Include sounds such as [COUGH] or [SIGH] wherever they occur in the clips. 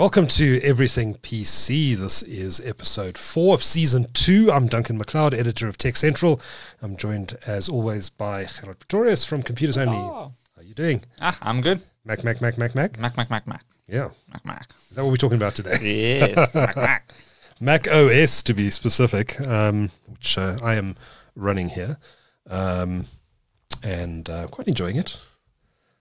Welcome to Everything PC. This is episode four of season two. I'm Duncan McLeod, editor of Tech Central. I'm joined, as always, by Gerard Pretorius from Computers Only. How are you doing? Ah, I'm good. Mac, Mac, Mac, Mac, Mac. Mac, Mac, Mac, Mac, Yeah. Mac, Mac. Is that what we're talking about today? [LAUGHS] Yes, Mac, Mac. [LAUGHS] Mac OS, to be specific, um, which uh, I am running here. Um, and uh, quite enjoying it.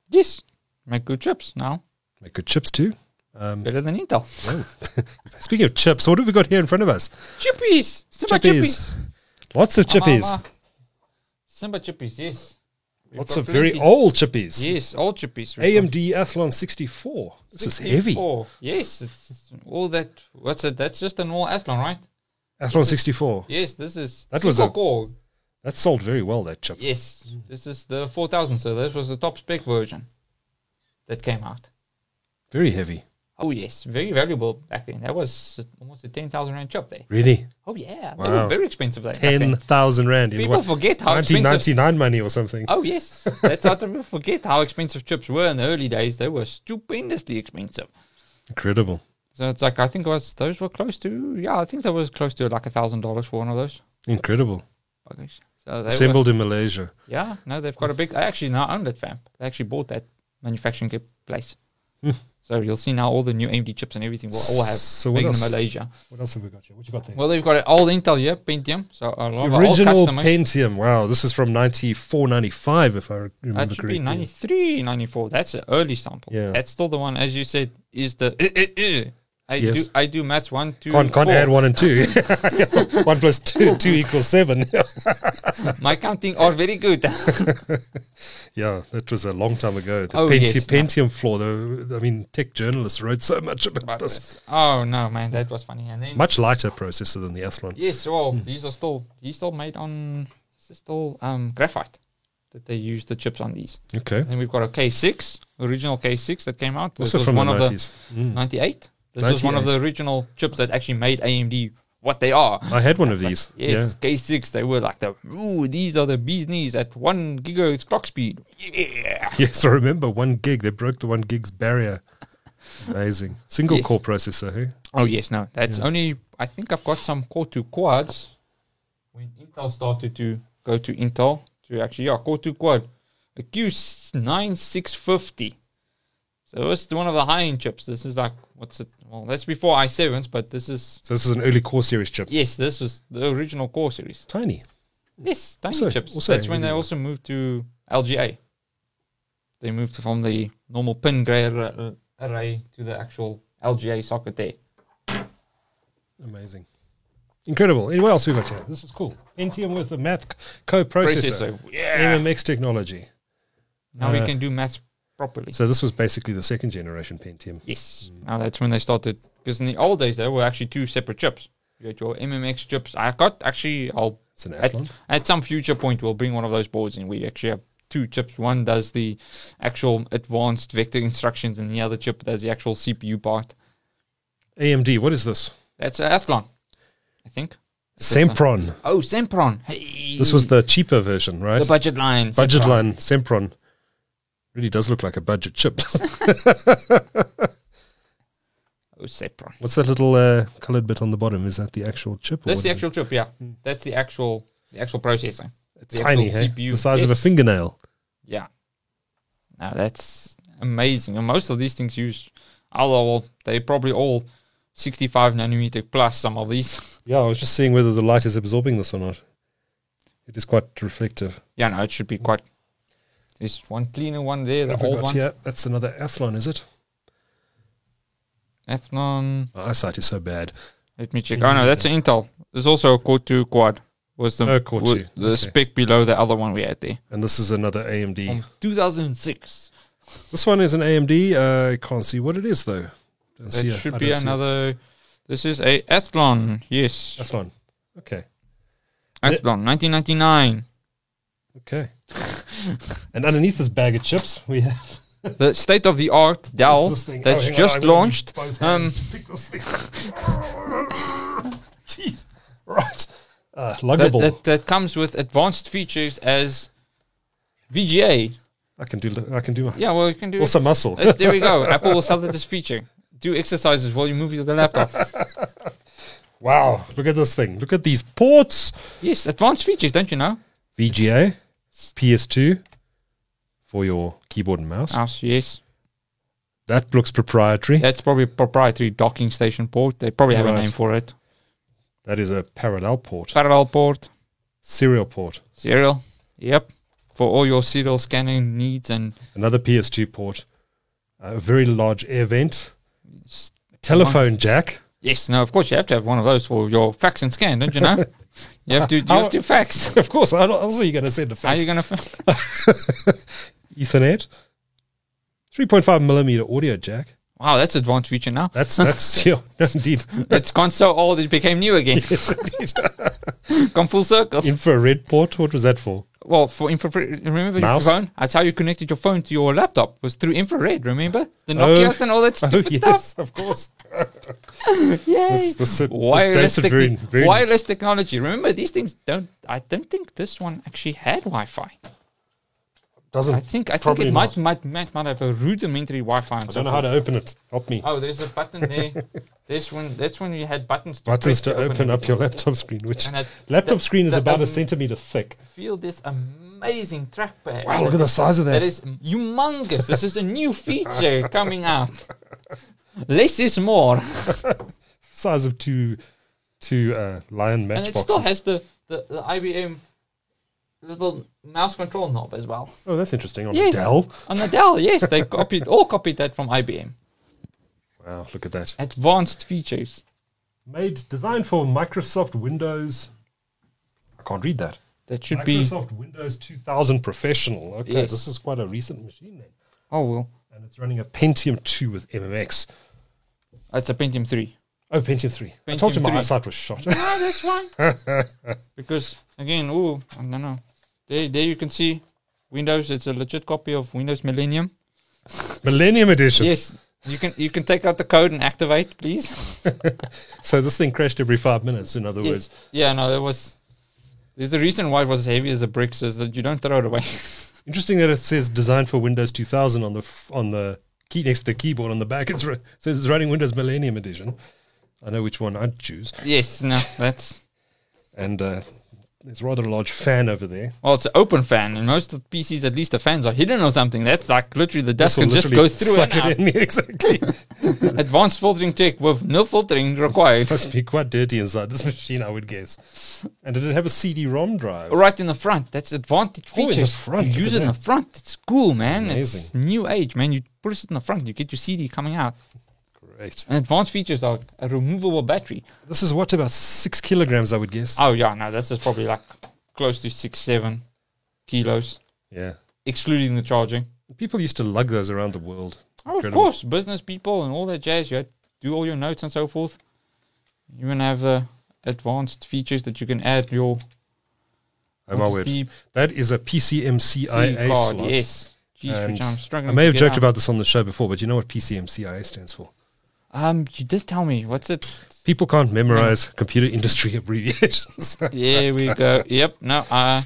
Yes, make good chips now. Make good chips too. Um, Better than Intel. [LAUGHS] speaking of chips, what have we got here in front of us? Chippies, Simba Chippies. chippies. Lots of chippies. Mama. Simba chippies. Yes. We've Lots of very old chippies. Yes, old chippies. AMD Athlon 64. This is heavy. 64. Yes, it's all that. What's it? That's just a normal Athlon, right? Athlon 64. Yes, this is That was a- core. That sold very well, that chip. Yes, this is the 4000. So this was the top spec version that came out. Very heavy. Oh yes, very valuable back then. That was almost a ten thousand rand chip there. Really? Oh yeah, they Wow. were very expensive back then. 10,000 Rand People what? forget how expensive. 1999 money or something. Oh yes, that's how [LAUGHS] people forget how expensive chips were in the early days. They were stupendously expensive. Incredible. So it's like I think it was those were close to yeah I think that was close to like a thousand dollars for one of those. Incredible. So they were, Assembled in Malaysia. yeah no they've got a big. I actually now own that fam. They actually bought that manufacturing place. Hmm. So you'll see now all the new AMD chips and everything will all have So what in else? Malaysia. What else have we got here? What you got there? Well, they've got an old Intel here, Pentium. So a lot of Original. Pentium. Wow, this is from 94, 95, if I re- remember That should correctly. be 93, 94. That's an early sample. Yeah. That's still the one, as you said, is the. Uh, uh, uh. I Yes. do I do maths one, two, Can't, can't add one and two. [LAUGHS] one plus two, [LAUGHS] two equals seven. [LAUGHS] My counting are very good. yeah, that was a long time ago. The Oh, Penti- yes, no. Pentium flaw, the, I mean, tech journalists wrote so much about But this. this- oh no, man, that was funny. And then Much lighter processor than the Athlon. yes, well, Hmm. these are still these still made on still um graphite that they use the chips on these. Okay. Then we've got a K6, original K6 that came out. This Also was from one the of the 90s. Mm. 98. This was one of the original chips that actually made AMD what they are. I had one of these. Yes, K6, they were like the, ooh, these are the bee's knees at one gigahertz clock speed. Yeah. Yeah. [LAUGHS] Yes, I remember one gig. They broke the one gig's barrier. Amazing. Single Yes. core processor, hey? Oh, yes, no, that's only, I think I've got some Core 2 quads when Intel started to go to Intel to actually, yeah, Core 2 quad, a Q nine six fifty. So it's one of the high end chips. This is like, what's it? Well, that's before i7s, but this is, So this is an early core series chip. yes, this was the original Core series. Tiny. Yes, tiny Also- chips. also That's when they also moved to LGA. They moved from the normal pin gray arra- array to the actual LGA socket there. Amazing. Incredible. Anyway, what else we got here? This is cool. Pentium with a map co-processor. Processor. Yeah. MMX technology. Now we Uh, can do maths properly. So this was basically the second generation Pentium. yes. Now that's when they started. Because in the old days, there were actually two separate chips. You had your MMX chips. I got actually, I'll It's an at, at some future point, we'll bring one of those boards in. We actually have two chips. One does the actual advanced vector instructions, and the other chip does the actual CPU part. AMD, what is this? That's uh, Athlon, I think. Sempron. Oh, Sempron. Hey. This was the cheaper version, right? the budget line. budget Sempron. line Sempron. Really does look like a budget chip. [LAUGHS] [LAUGHS] Oh. What's that little uh, colored bit on the bottom? Is that the actual chip? That's the is it? actual chip. Yeah, that's the actual the actual processor. It's the tiny, actual hey? CPU. the size of a fingernail. Yeah. Now that's amazing. And most of these things use, although well, they probably all 65 nanometer plus. Some of these. [LAUGHS] Yeah, I was just seeing whether the light is absorbing this or not. It is quite reflective. yeah, no, it should be quite. There's one cleaner one there, the old one. here? That's another Athlon, is it? Athlon. My eyesight is so bad. Let me check. Oh no, that's an Intel. There's also a Core 2 quad. Was the Oh, Core wa- 2, the okay. spec below the other one we had there? And this is another AMD. From 2006. This one is an AMD. Uh, I can't see what it is though. Don't it. should be it. another. This is a Athlon. Yes, Athlon. Okay. Athlon, 1999. Okay. And underneath this bag of chips, we have the state of the art Dell this thing. Oh, that's on, just launched. Um, hands to pick this thing. [LAUGHS] Jeez. Right. Uh, that, luggable. that, that comes with advanced features as VGA. I can do. I can do. Yeah, well, you can do Also it. muscle. That's- there we go. [LAUGHS] Apple will sell as feature. do exercises while you move your laptop. [LAUGHS] Wow, look at this thing. Look at these ports. yes, advanced features, don't you know? VGA, PS2 for your keyboard and mouse. Mouse, yes. That looks proprietary. That's probably a proprietary docking station port. They probably have Right. a name for it. That is a parallel port. Parallel port, Serial port. serial. Yep. For all your serial scanning needs and Another PS2 port. A very large air vent. Telephone jack. yes, no, of course you have to have one of those for your fax and scan, don't you know? [LAUGHS] you have to you How- have to fax. [LAUGHS] Of course, I don't- also you're going to send a fax? How are you gonna fa- [LAUGHS] Ethernet. 3.5 millimeter audio jack. Wow, that's advanced feature now. That's that's [LAUGHS] yeah, indeed It's gone so old it became new again. [LAUGHS] yes, indeed. [LAUGHS] Come full circle. infrared port. What was that for? Well, for infrared, remember Mouse? your phone? That's how you connected your phone to your laptop. Was through infrared. Remember the Oh, Nokia's and all that Oh stupid yes, of course. stuff. Yay! This, this, wireless, very, very wireless technology. Remember these things don't. I don't think this one actually had Wi-Fi. Doesn't. I think I think it might, might might might have a rudimentary Wi-Fi. I don't know how to open it. Help me. Oh, there's a button there. [LAUGHS] there's when that's when you had buttons. To Buttons press to open up your laptop screen, which And laptop that- screen is that, about a um, centimeter thick. Feel this amazing trackpad. Wow, look at the size of That that. is humongous. this is a new feature coming out. Less is more, [LAUGHS] Size of two two uh, lion and it still has the, the, the IBM little mouse control knob as well. Oh, that's interesting. On Yes. a Dell. On the Dell, yes, they [LAUGHS] copied all copied that from IBM. Wow, look at that. Advanced features. Made designed for Microsoft Windows. I can't read that. That should be. Microsoft Windows 2000 Professional. Okay, Yes. this is quite a recent machine then. Oh well, And it's running a Pentium 2 with MMX. It's a Pentium three. Oh, Pentium 3. I told you Pentium my 3. eyesight was shot. Ah, that's fine. [LAUGHS] because again, oh, I don't know. There, there you can see Windows. It's a legit copy of Windows Millennium. Millennium Edition. Yes, you can you can take out the code and activate, please. [LAUGHS] So this thing crashed every five minutes, in other words. Yeah, no, there was. There's a reason why it was as heavy as a brick, so is that you don't throw it away. [LAUGHS] Interesting that it says designed for Windows 2000 on the f- on the key next to the keyboard on the back. It says it's running Windows Millennium Edition. I know which one I'd choose. yes, no, that's And uh, there's rather a large fan over there. well, it's an open fan, and most of the PCs, at least the fans are hidden or something. That's like literally the will can just go through suck and out. it in. [LAUGHS] exactly. [LAUGHS] Advanced filtering tech with no filtering required. [LAUGHS] Must be quite dirty inside this machine, I would guess. And did it have a CD-ROM drive? Right in the front. That's advantage Oh, in the front, You use it in the front. It's cool, man. It's new age, man. You push it in the front, you get your CD coming out. Great. And advanced features are a removable battery. This is what about six kilograms, I would guess. Oh yeah, no, that's probably like close to six, seven kilos, Yeah. excluding the charging. People used to lug those around the world. Oh, of course, business people and all that jazz. You had to do all your notes and so forth. You even have uh, advanced features that you can add your Oh my word. That is a PCMCIA card. slot. Yes. Jeez, which I'm struggling. I may have joked out. about this on the show before, but you know what PCMCIA stands for? Um, you did tell me. What's it? People can't memorize computer industry [LAUGHS] abbreviations. Here we go. Yep. No. Uh,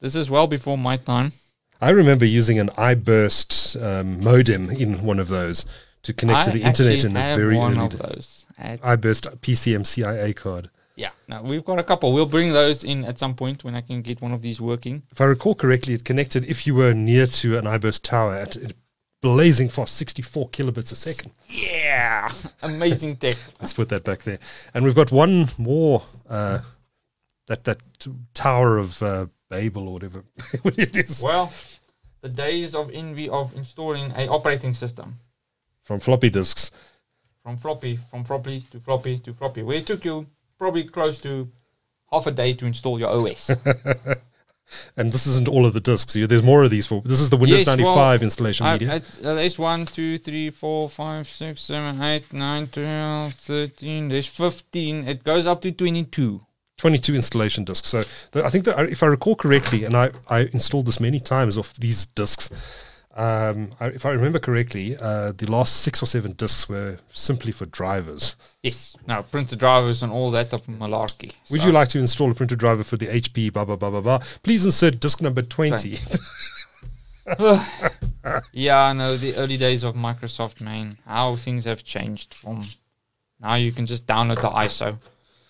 this is well before my time. I remember using an iBurst um, modem in one of those to connect I to the internet in the have very one early of those. IBurst PCMCIA card. yeah. No, we've got a couple. We'll bring those in at some point when I can get one of these working. If I recall correctly, it connected if you were near to an iBurst tower at blazing fast 64 kilobits a second. Yeah. [LAUGHS] Amazing tech. Let's put that back there. And we've got one more uh, that that tower of uh, Babel or whatever [LAUGHS] it is Well, the days of envy of installing a operating system from floppy disks. from floppy, from floppy to floppy to floppy, where it took you probably close to half a day to install your OS. [LAUGHS] And this isn't all of the disks. There's more of these for. This is the Windows Yes, well, 95 installation I, media. I, uh, there's 1, 2, 3, 4, 5, 6, 7, 8, 9, 12, 13, there's 15. It goes up to 22. 22 installation disks. So the, I think that if I recall correctly, and I, I installed this many times off these disks, um, I, if I remember correctly, uh, the last six or seven disks were simply for drivers. Yes. Now, printer drivers and all that type of malarkey. Would So- you like to install a printer driver for the HP, blah, blah, blah, blah, blah? Please insert disk number 20. [LAUGHS] [SIGHS] yeah, I know. the early days of Microsoft, man, how things have changed from now you can just download the ISO.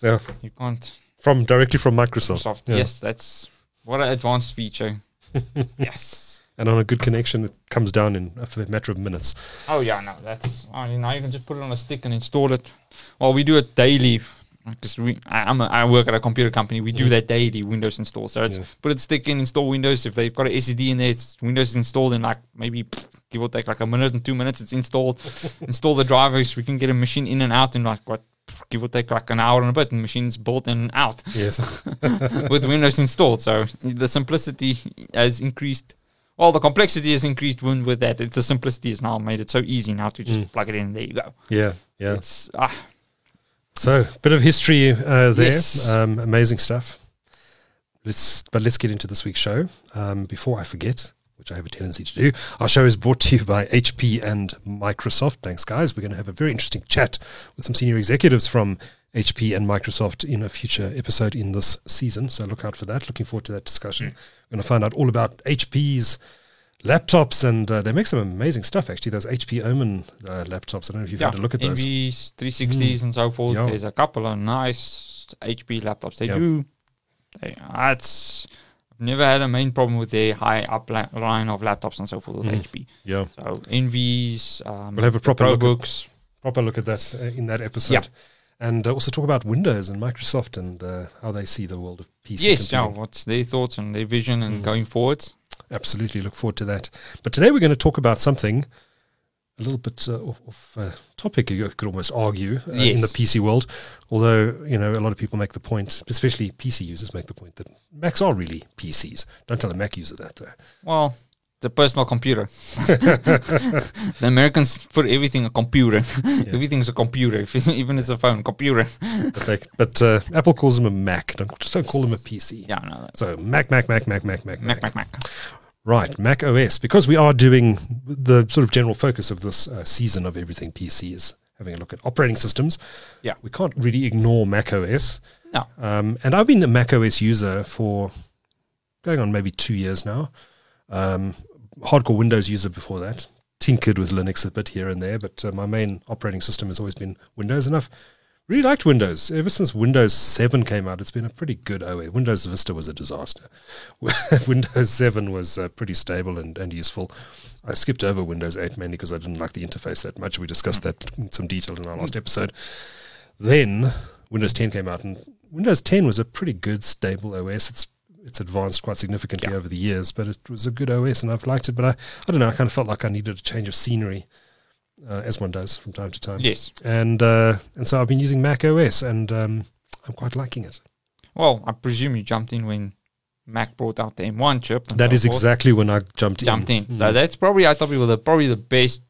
Yeah, You can't from directly from Microsoft. Microsoft. Yeah. Yes, that's what an advanced feature. [LAUGHS] yes. And on a good connection, it comes down in a matter of minutes. Oh yeah, no, that's I mean, now you can just put it on a stick and install it. Well, we do it daily because we I, I'm a, I work at a computer company. We do that daily Windows install. So it's Yeah. put it stick in, install Windows. If they've got an SSD in there, it's Windows is installed in like maybe give or take like a minute and two minutes. It's installed. [LAUGHS] install the drivers. We can get a machine in and out in like what give or take like an hour and a bit. And machines built in and out Yes. [LAUGHS] with Windows installed. So the simplicity has increased. Well, the complexity has increased when with that. It's the simplicity has now made it so easy now to just Mm. plug it in. There you go. yeah. Yeah. It's ah, So, bit of history uh, there. Yes. Um, amazing stuff. Let's, but let's get into this week's show. Um, before I forget, which I have a tendency to do, our show is brought to you by HP and Microsoft. Thanks, guys. We're going to have a very interesting chat with some senior executives from HP and Microsoft in a future episode in this season. So look out for that. Looking forward to that discussion. We're going to find out all about HP's laptops, and uh, they make some amazing stuff. Actually, those HP Omen uh, laptops. I don't know if you've had a look at those. Envys, 360s, and so forth. Yeah. There's a couple of nice HP laptops. They Yeah. do. They, that's never had a main problem with their high up li- line of laptops and so forth with Mm. HP. Yeah. So Envys, um, We'll have a proper look at- ProBooks. proper look at that uh, in that episode. And uh, also talk about Windows and Microsoft and uh, how they see the world of PC Yes, yeah. What's their thoughts and their vision and Mm. going forwards? Absolutely look forward to that. But today we're going to talk about something a little bit uh, off, off uh, topic, you could almost argue, uh, in the PC world. Although, you know, a lot of people make the point, especially PC users make the point that Macs are really PCs. Don't tell a Mac user that, though. Well, the personal computer. [LAUGHS] the Americans put everything a computer. Everything's a computer, if it's- even it's a phone, computer. But, but uh, Apple calls them a Mac. Don't, just don't call them a PC. Yeah, no, So Mac, Mac, Mac, Mac, Mac, Mac, Mac, Mac, Mac. Right, Mac OS. Because we are doing the sort of general focus of this uh, season of everything PC is having a look at operating systems. Yeah. we can't really ignore Mac OS. No. Um, and I've been a Mac OS user for going on maybe two years now. Um, hardcore Windows user before that. Tinkered with Linux a bit here and there, but uh, my main operating system has always been Windows, and I've really liked Windows. Ever since Windows 7 came out, it's been a pretty good OS. Windows Vista was a disaster. [LAUGHS] Windows 7 was uh, pretty stable and, and useful. I skipped over Windows 8 mainly because I didn't like the interface that much. We discussed that in some detail in our last episode. Then Windows 10 came out, and Windows 10 was a pretty good, stable OS. It's it's advanced quite significantly Yeah. over the years, but it was a good OS, and I've liked it. But I, I don't know, I kind of felt like I needed a change of scenery, uh, as one does from time to time. Yes. And uh, and so I've been using Mac OS, and um, I'm quite liking it. Well, I presume you jumped in when Mac brought out the M1 chip. That so is forth. exactly when I jumped, in. jumped in. Mm. So that's probably I thought we were the, probably the best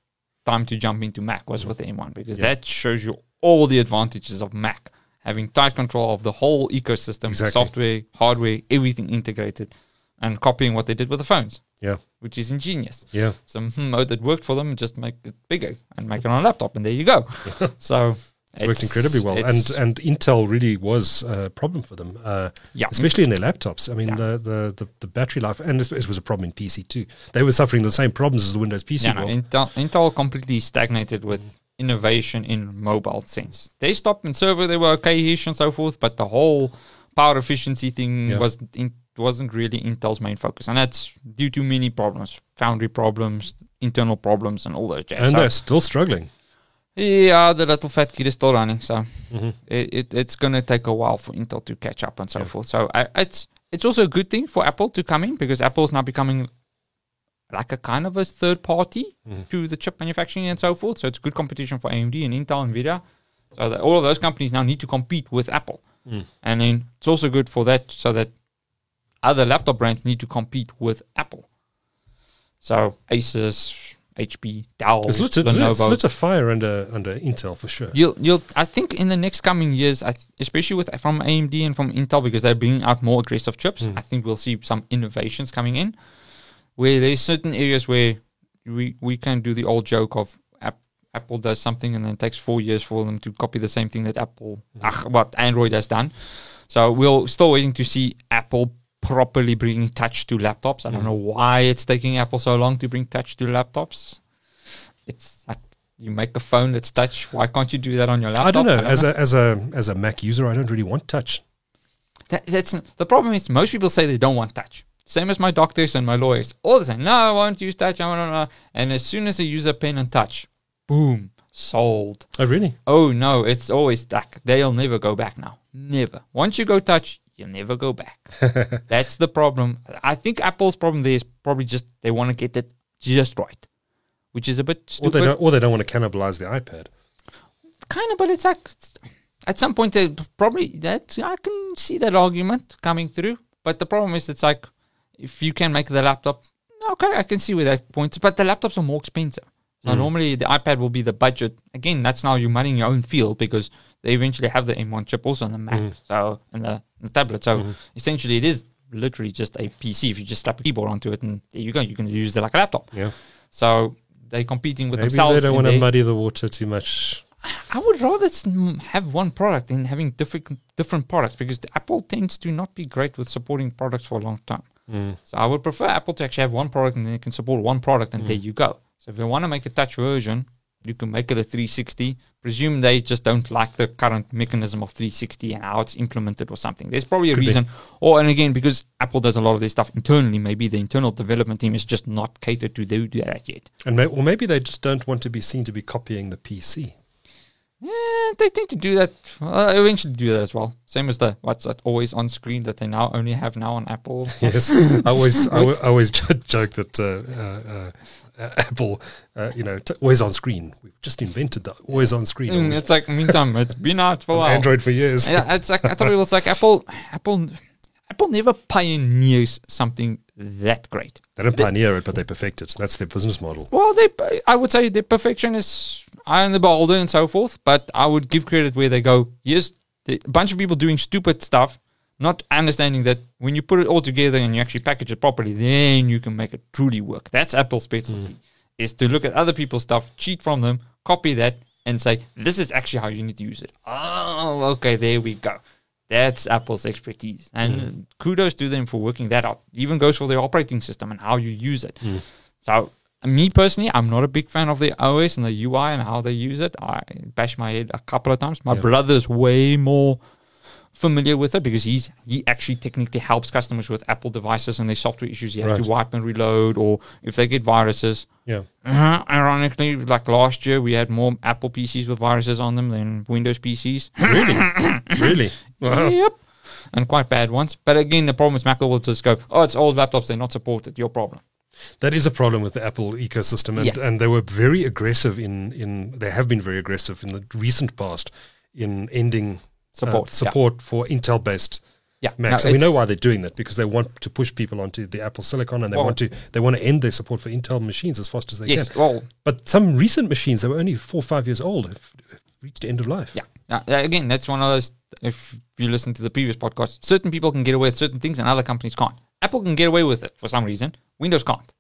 time to jump into Mac was with the M1 because Yeah. that shows you all the advantages of Mac having tight control of the whole ecosystem, Exactly. software, hardware, everything integrated, and copying what they did with the phones. Yeah. which is ingenious. Yeah, Some mode that worked for them, just make it bigger and make it on a laptop, and there you go. [LAUGHS] So it's, worked incredibly well, and and Intel really was a problem for them. Uh, yeah, especially in their laptops. I mean, Yeah. the, the, the, the battery life, and this, this was a problem in PC too. They were suffering the same problems as the Windows PC. Yeah, no. Intel, Intel completely stagnated with innovation in mobile sense. Desktop and server they were okay-ish and so forth, but the whole power efficiency thing Yeah. was in, wasn't really Intel's main focus, and that's due to many problems, foundry problems, internal problems, and all those jazz. and So, they're still struggling. yeah, the little fat kid is still running, so Mhm. it, it it's gonna take a while for Intel to catch up and so Yeah. forth. So I, it's it's also a good thing for Apple to come in because Apple is now becoming like a kind of a third party Mhm. to the chip manufacturing and so forth. So it's good competition for AMD and Intel and Nvidia. So that all of those companies now need to compete with Apple, Mm. and then it's also good for that so that other laptop brands need to compete with Apple. So Asus, HP, Dell, It's lit, a, it's Lenovo. lit a fire under under Intel for sure. You'll, you'll. I think in the next coming years, I th- especially with from AMD and from Intel, because they're bringing out more aggressive chips. Mm. I think we'll see some innovations coming in, where there's certain areas where we we can do the old joke of App, Apple does something and then it takes four years for them to copy the same thing that Apple, Mm. ach, what Android has done. So we're still waiting to see Apple properly bringing touch to laptops. I don't know why it's taking Apple so long to bring touch to laptops. It's like you make a phone that's touch. Why can't you do that on your laptop? I don't know. as a as a as a Mac user, I don't really want touch. That, that's the problem. Is most people say they don't want touch. Same as my doctors and my lawyers. All the same. No, I won't use touch. I want to. And as soon as they use a pen and touch, boom, sold. Oh, really? Oh no, it's always stuck. They'll never go back now. Never. Once you go touch, you'll never go back. [LAUGHS] That's the problem. I think Apple's problem there is probably just they want to get it just right, which is a bit Or stupid. they don't, or they don't want to cannibalize the iPad. kind of, but it's like at some point they probably that I can see that argument coming through. But the problem is, it's like if you can make the laptop, okay, I can see where that points. But the laptops are more expensive. So mm. normally the iPad will be the budget. Again, that's now you're running your own field because they eventually have the M1 chip also on the Mac, mm. so and the, the tablet. So mm. essentially, it is literally just a PC. If you just slap a keyboard onto it, and there you go, you can use it like a laptop. Yeah. So they're competing with Maybe themselves. they don't want to muddy the water too much. I would rather have one product than having different different products because the Apple tends to not be great with supporting products for a long time. Mm. So I would prefer Apple to actually have one product and then it can support one product and there you go. So if they want to make a touch version, you can make it a 360. Presume they just don't like the current mechanism of 360 and how it's implemented or something. There's probably a Could be. reason. Or and again, because Apple does a lot of this stuff internally, maybe the internal development team is just not catered to do that yet. And may, or maybe they just don't want to be seen to be copying the PC. Yeah, they tend to do that. Uh, eventually, do that as well. Same as the what's that always on screen that they now only have now on Apple. [LAUGHS] Yes, I always I, always jo- joke that uh, uh, uh, Apple, uh, you know, t- always on screen. We've just invented that always on screen. Mm, it's like meantime, it's been out for a while. Android for years. Yeah, it's like I thought it was like Apple. Apple, Apple never pioneers something that great. They don't pioneer it, but they perfect it. That's their business model. Well, they, I would say their perfection is eye on the beholder and so forth. But I would give credit where they go. Yes, a bunch of people doing stupid stuff, not understanding that when you put it all together and you actually package it properly, then you can make it truly work. That's Apple's specialty, mm. is to look at other people's stuff, cheat from them, copy that, and say this is actually how you need to use it. Oh, okay, there we go. That's Apple's expertise, and mm. kudos to them for working that out. Even goes for their operating system and how you use it. Mm. So, me personally, I'm not a big fan of the OS and the UI and how they use it. I bash my head a couple of times. My Yeah. brother's way more familiar with it because he's he actually technically helps customers with Apple devices and their software issues. You have Right. to wipe and reload, or if they get viruses. Yeah. Uh, ironically, like last year, we had more Apple PCs with viruses on them than Windows PCs. Really? [LAUGHS] really? Wow. Yep. And quite bad ones. But again, the problem is Mac will just go, oh, it's old laptops, they're not supported. Your problem. That is a problem with the Apple ecosystem, and, Yeah. and they were very aggressive in, in they have been very aggressive in the recent past in ending uh, Support. yeah. support for Intel based Yeah. Macs. No, we know why they're doing that because they want to push people onto the Apple Silicon, and they Well- want to they want to end their support for Intel machines as fast as they Yes. can. Well, But some recent machines that were only four or five years old have have reached the end of life. yeah. Uh, again, that's one of those. If you listen to the previous podcast, certain people can get away with certain things and other companies can't. Apple can get away with it for some reason. Windows can't.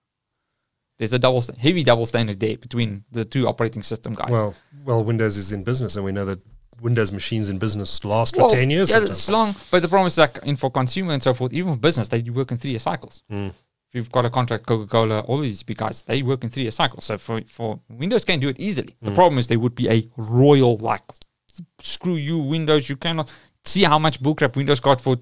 There's a double, heavy double standard there between the two operating system guys. Well, well, Windows is in business, and we know that Windows machines in business last Well, for ten years. Yeah, it's long. But the problem is like in for consumer and so forth, even for business, they work in three year cycles. Mm. If you've got a contract, Coca Cola, all these big guys, they work in three year cycles. So for, for Windows can do it easily. Mm. The problem is there would be a royal like screw you Windows. You cannot see how much bullcrap Windows got for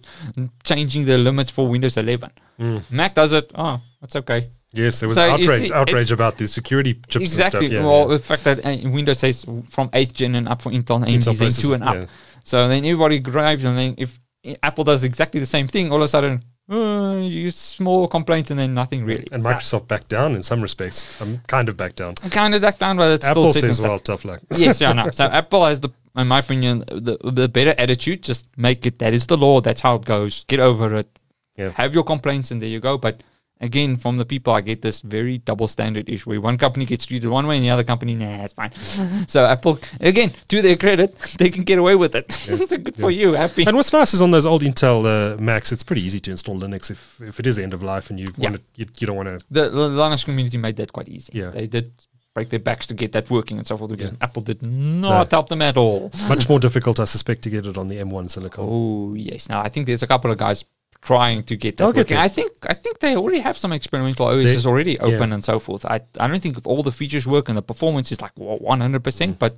changing the limits for Windows 11. Mm. Mac does it. Oh, that's okay. Yes, there was So outrage, the- outrage about the security chips exactly. Yeah, well, yeah. the fact that uh, Windows says from 8th gen and up for Intel and AMD Zen 2 and up. yeah. So then everybody grabs, and then if Apple does exactly the same thing, all of a sudden, uh, you small complaints and then nothing really. And Microsoft backed down in some respects. I'm kind of backed down. kind of back down, but it's Apple still says, "Well, tough luck." yes, yeah, no. [LAUGHS] So Apple has the, in my opinion, the the better attitude. Just make it. That is the law. That's how it goes. Get over it. Yeah. Have your complaints, and there you go. But again, from the people, I get this very double standard issue where one company gets treated one way and the other company, nah, it's fine. [LAUGHS] so Apple, again, to their credit, [LAUGHS] they can get away with it. [LAUGHS] so good for you. Happy. And what's nice is on those old Intel uh, Macs, it's pretty easy to install Linux if, if it is end of life and you Yeah. want to, you, you don't want to. the, the Linux community made that quite easy. Yeah. They did break their backs to get that working and so forth. Again. Yeah. Apple did not help them at all. [LAUGHS] Much more difficult, I suspect, to get it on the M1 Silicon. Oh, yes. Now, I think there's a couple of guys trying to get that They'll working. I think I think they already have some experimental OSs already open and so forth. I I don't think all the features work and the performance is like one hundred percent, mm. but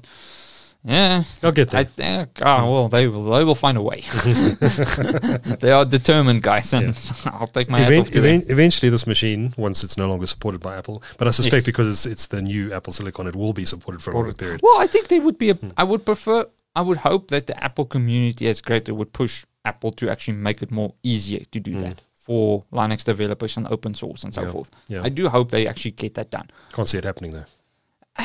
yeah, They'll get there. I think, oh, well, they will, they will find a way. [LAUGHS] they are determined guys, and [LAUGHS] I'll take my Even- them. eventually, this machine, once it's no longer supported by Apple, but I suspect Yes. because it's, it's the new Apple Silicon, it will be supported for a longer period. Well, I think they would be. A, Hmm. I would prefer. I would hope that the Apple community as greater would push Apple to actually make it more easier to do that for Linux developers and open source and so Hmm. Yeah, forth. yeah. I do hope they actually get that done. Can't see it happening though. [SIGHS]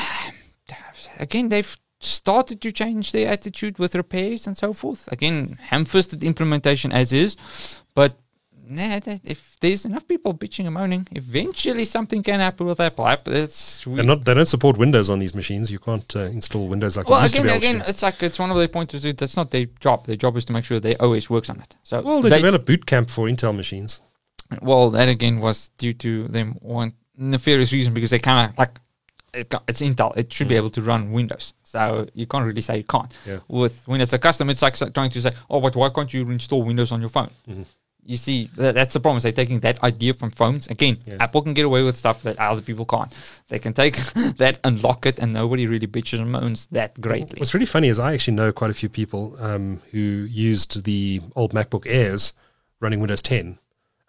Again, they've started to change their attitude with repairs and so forth. Again, ham-fisted implementation as is, but. Nah, that- if there's enough people bitching and moaning, eventually something can happen with Apple. Apple it's we- They're not, they don't support Windows on these machines. You can't uh, install Windows like Well, again, again, it's like it's one of their pointers. that That's not their job. Their job is to make sure their OS works on it. So, Well, they, they- developed Boot Camp for Intel machines. well, that again was due to them one nefarious reason because they kind of like it, it's Intel. It should be able to run Windows. So you can't really say you can't. Yeah. With Windows a custom, it's like trying to say, oh, but why can't you install Windows on your phone? You see, that, that's the problem. is They're taking that idea from phones. Again, Yeah. Apple can get away with stuff that other people can't. They can take [LAUGHS] that, unlock it, and nobody really bitches and moans that greatly. What's really funny is I actually know quite a few people um, who used the old MacBook Airs running Windows 10,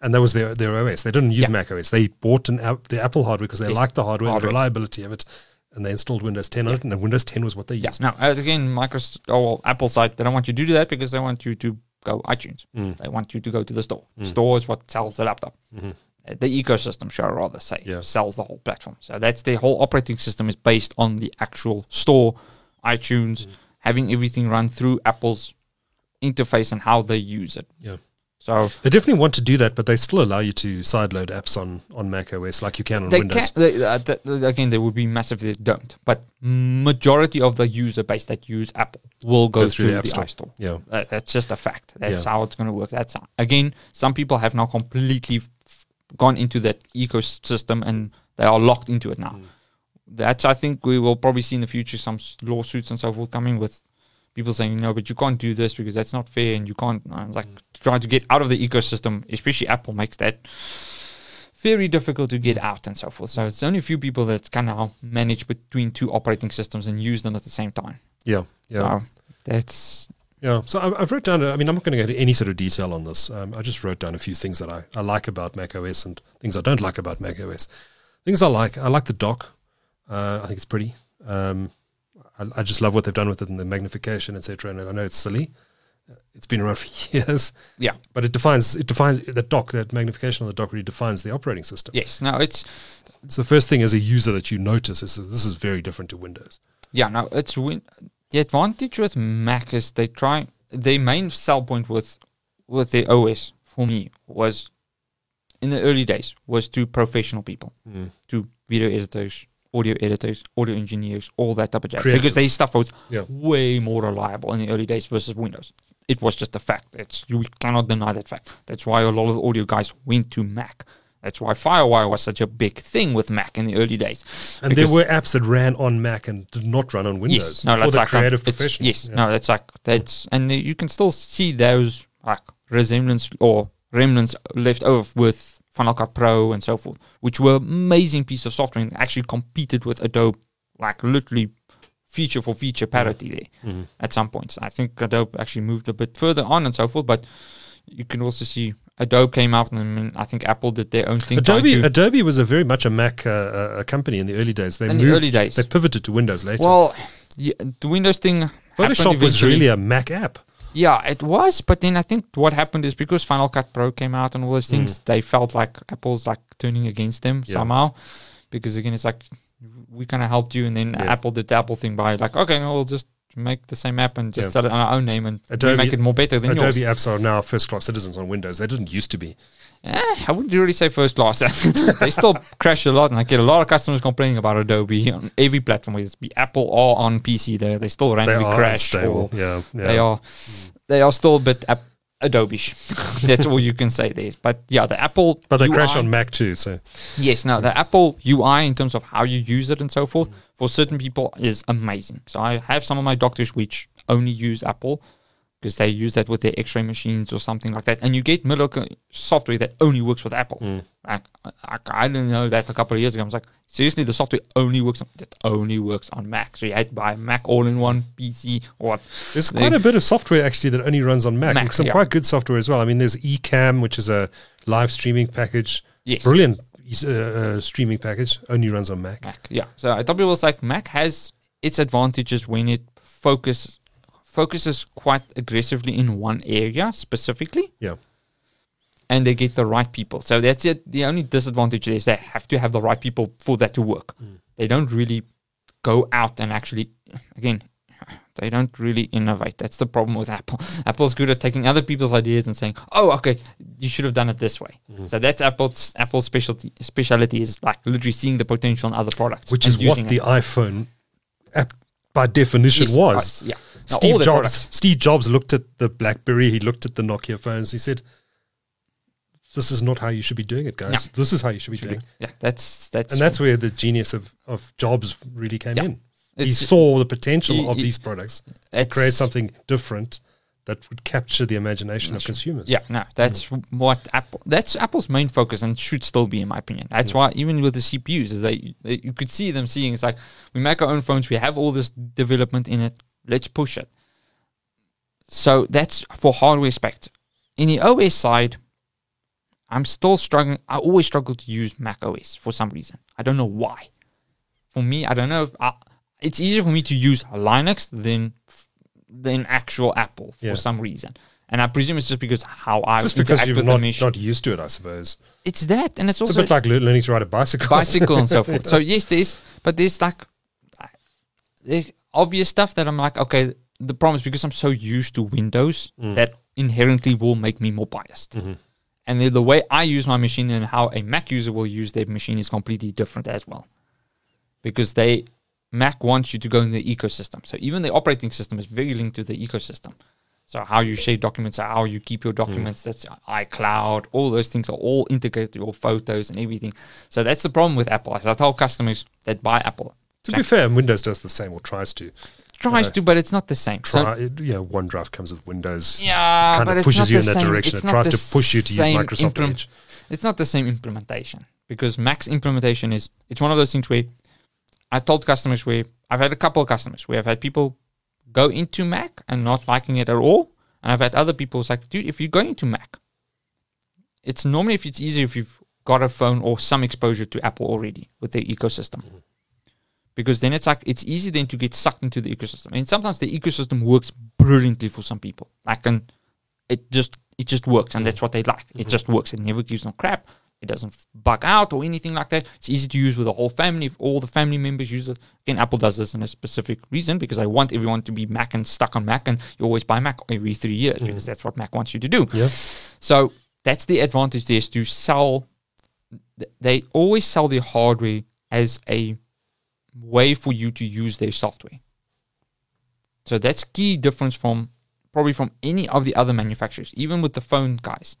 and that was their, their OS. They didn't use Yeah. Mac OS. They bought an app, the Apple hardware because they Yes. liked the hardware, and the Hardware. reliability of it, and they installed Windows 10 on it, and Windows 10 was what they Yeah. used. Now, uh, again, Microsoft or well, Apple side, they don't want you to do that because they want you to go iTunes. Mm. They want you to go to the store. Store is what sells the laptop. Uh, The ecosystem, shall I rather say, Mm-hmm. Yeah. sells the whole platform. So that's the whole operating system is based on the actual store, iTunes, Mm. having everything run through Apple's interface and how they use it. Yeah. So They definitely want to do that, but they still allow you to sideload apps on, on Mac OS like you can on they Windows. can they, uh, th- th- again there would be massive if they don't but majority of the user base that use apple will go, Go through through, the App the Store. iStore. Yeah. Uh, that's just a fact that's Yeah. how it's going to work that's how, again some people have now completely f- gone into that ecosystem and they are locked into it now Mm. that's i think we will probably see in the future some lawsuits and so forth coming with people saying no but you can't do this because that's not fair and you can't uh, like Mm. trying to get out of the ecosystem especially apple makes that very difficult to get out and so forth. So it's only a few people that can now manage between two operating systems and use them at the same time. Yeah, yeah. So that's Yeah, so I've, I've wrote down. I mean, I'm not going to go into any sort of detail on this. Um, I just wrote down a few things that I, I like about Mac OS and things I don't like about Mac OS. Things I like, I like the dock. Uh, I think it's pretty. Um, I, I just love what they've done with it and the magnification, etc. And I know it's silly. It's been around [LAUGHS] for years, yeah. but it defines it defines the dock. That magnification on the dock really defines the operating system. Yes. No, it's It's the first thing as a user that you notice is this is very different to Windows. yeah, no, it's win- the advantage with Mac is they try their main sell point with with their OS for me was in the early days was to professional people, Mm. to video editors, audio editors, audio engineers, all that type of jazz. Because their stuff was Yeah. way more reliable in the early days versus Windows. It was just a fact. It's you cannot deny that fact. That's why a lot of the audio guys went to Mac. That's why FireWire was such a big thing with Mac in the early days. And there were apps that ran on Mac and did not run on Windows Yes, no, for that's the like creative professionals. Yes, Yeah. no, that's like that's, and you can still see those like resemblance or remnants left over with Final Cut Pro and so forth, which were amazing piece of software and actually competed with Adobe, like literally feature for feature parity there Mm-hmm. at some points. I think Adobe actually moved a bit further on and so forth, but you can also see Adobe came out and I, mean, I think Apple did their own thing. Adobe Adobe was a very much a Mac uh, uh, a company in the early days. They in the moved, early days. They pivoted to Windows later. Well, yeah, the Windows thing. Photoshop was really a Mac app. Yeah, it was, but then I think what happened is because Final Cut Pro came out and all those things, they felt like Apple's like turning against them Mm. Yeah. somehow. Because again, it's like we kind of helped you, and then Yeah. Apple did the Apple thing by like, okay, no, we'll just make the same app and just Yeah. sell it on our own name and Adobe- make it more better than Adobe yours. apps are now first class citizens on Windows. They didn't used to be. Eh, I wouldn't really say first class. [LAUGHS] they still crash a lot, and I get a lot of customers complaining about Adobe on every platform, whether it's be Apple or on PC. They they still They randomly are crash. unstable. or- Yeah, yeah. They are they are still a bit ap- Adobe-ish. [LAUGHS] That's all you can say there. But yeah, the Apple But they UI crash on Mac too. So Yes, no, the Apple UI in terms of how you use it and so forth mm. for certain people is amazing. So I have some of my doctors which only use Apple. Because they use that with their X-ray machines or something like that, and you get middle software that only works with Apple. Mm. Like, I, I didn't know that a couple of years ago. I was like, seriously, the software only works on, that only works on Mac. So you had to buy a Mac all-in-one PC or what? There's quite a bit of software actually that only runs on Mac. Mac, Some yeah. quite good software as well. I mean, there's Ecamm, which is a live streaming package. Yes. Brilliant uh, uh, streaming package. Only runs on Mac. Mac. Yeah. So I thought people was like Mac has its advantages when it focus focuses quite aggressively in one area specifically, Yeah. and they get the right people. So that's it. The only disadvantage is they have to have the right people for that to work. They don't really go out and actually, again, [SIGHS] they don't really innovate. That's the problem with Apple. [LAUGHS] Apple's good at taking other people's ideas and saying, "Oh, okay, you should have done it this way." So that's Apple's Apple's specialty. Specialty is like literally seeing the potential in other products, Which is what the iPhone app by definition Yes, was. uh, yeah. Now, Steve Jobs. products. Steve Jobs looked at the BlackBerry. He looked at the Nokia phones. He said, "This is not how you should be doing it, guys. No. This is how you should be doing." it." Yeah, that's that's And that's where the genius of, of Jobs really came Yeah. in. He saw the potential he- of he- these products, it's- create something different that would capture the imagination of consumers. Yeah, no, that's mm. what Apple. That's Apple's main focus, and should still be, in my opinion. That's why even with the CPUs, is they, they you could see them seeing it's like we make our own phones, we have all this development in it, let's push it. So that's for hardware spec. In the OS side, I'm still struggling. I always struggle to use Mac OS for some reason. I don't know why. For me, I don't know. If I, it's easier for me to use Linux than than actual Apple for Yeah. some reason. And I presume it's just because how I Just because you're not, not used to it, I suppose. it's that, and it's It's also a bit like learning to ride a bicycle. bicycle and so forth. [LAUGHS] So yes, there's, but there's like obvious stuff that I'm like, okay, the problem is because I'm so used to Windows mm. that inherently will make me more biased. Mm-hmm. And the, the way I use my machine and how a Mac user will use their machine is completely different as well, because they Mac wants you to go in the ecosystem. So even the operating system is very linked to the ecosystem. So how you share documents, how you keep your mm. documents, that's iCloud, all those things are all integrated to your photos and everything. So that's the problem with Apple. As I tell customers that buy Apple, to be fair, Windows does the same or tries to. tries uh, to, but it's not the same. So- Try, it, you know, OneDrive comes with Windows. yeah, kind but of pushes not you in that same- direction. It tries to push you to use Microsoft implem- Edge. It's not the same implementation because Mac's implementation is it's one of those things where I told customers where I've had a couple of customers where I've had people go into Mac and not liking it at all, and I've had other people like, dude, if you're going into Mac, it's normally if it's easier if you've got a phone or some exposure to Apple already with their ecosystem. Mm-hmm. Because then it's like it's easy then to get sucked into the ecosystem. And sometimes the ecosystem works brilliantly for some people. Like and it just it just works and that's what they like. It mm-hmm. just works. It never gives no crap. It doesn't bug out or anything like that. It's easy to use with the whole family. If all the family members use it, again, Apple does this in a specific reason because I want everyone to be Mac and stuck on Mac, and you always buy Mac every three years mm. because that's what Mac wants you to do. Yeah. So that's the advantage there is to sell. They always sell their hardware as a way for you to use their software. So that's key difference from probably from any of the other manufacturers, even with the phone guys.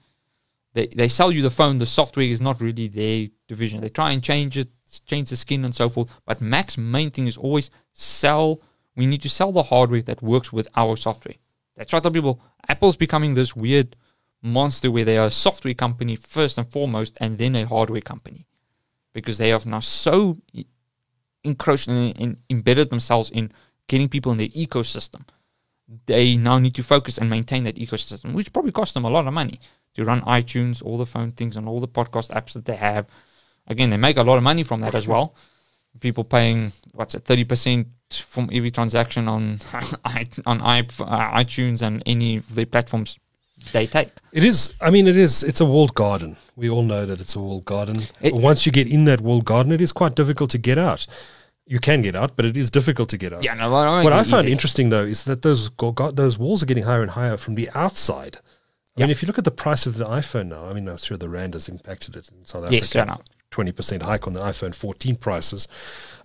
They they sell you the phone, the software is not really their division. They try and change it, change the skin and so forth. But Mac's main thing is always sell. We need to sell the hardware that works with our software. That's the people. Apple's becoming this weird monster where they are a software company first and foremost, and then a hardware company, because they have now so encroached and, and embedded themselves in getting people in their ecosystem. They now need to focus and maintain that ecosystem, which probably costs them a lot of money to run iTunes, all the phone things, and all the podcast apps that they have. Again, they make a lot of money from that as well. People paying what's it, thirty percent from every transaction on [LAUGHS] on uh, iTunes and any of the platforms they take. It is. I mean, it is. It's a walled garden. We all know that it's a walled garden. It- Once you get in that walled garden, it is quite difficult to get out. You can get out, but it is difficult to get out. Yeah, no, I What I find easy. interesting though is that those go- those walls are getting higher and higher from the outside. I mean, if you look at the price of the iPhone now, I mean, I'm sure the rand has impacted it in South Africa. Yes, know. Twenty percent hike on the iPhone 14 prices.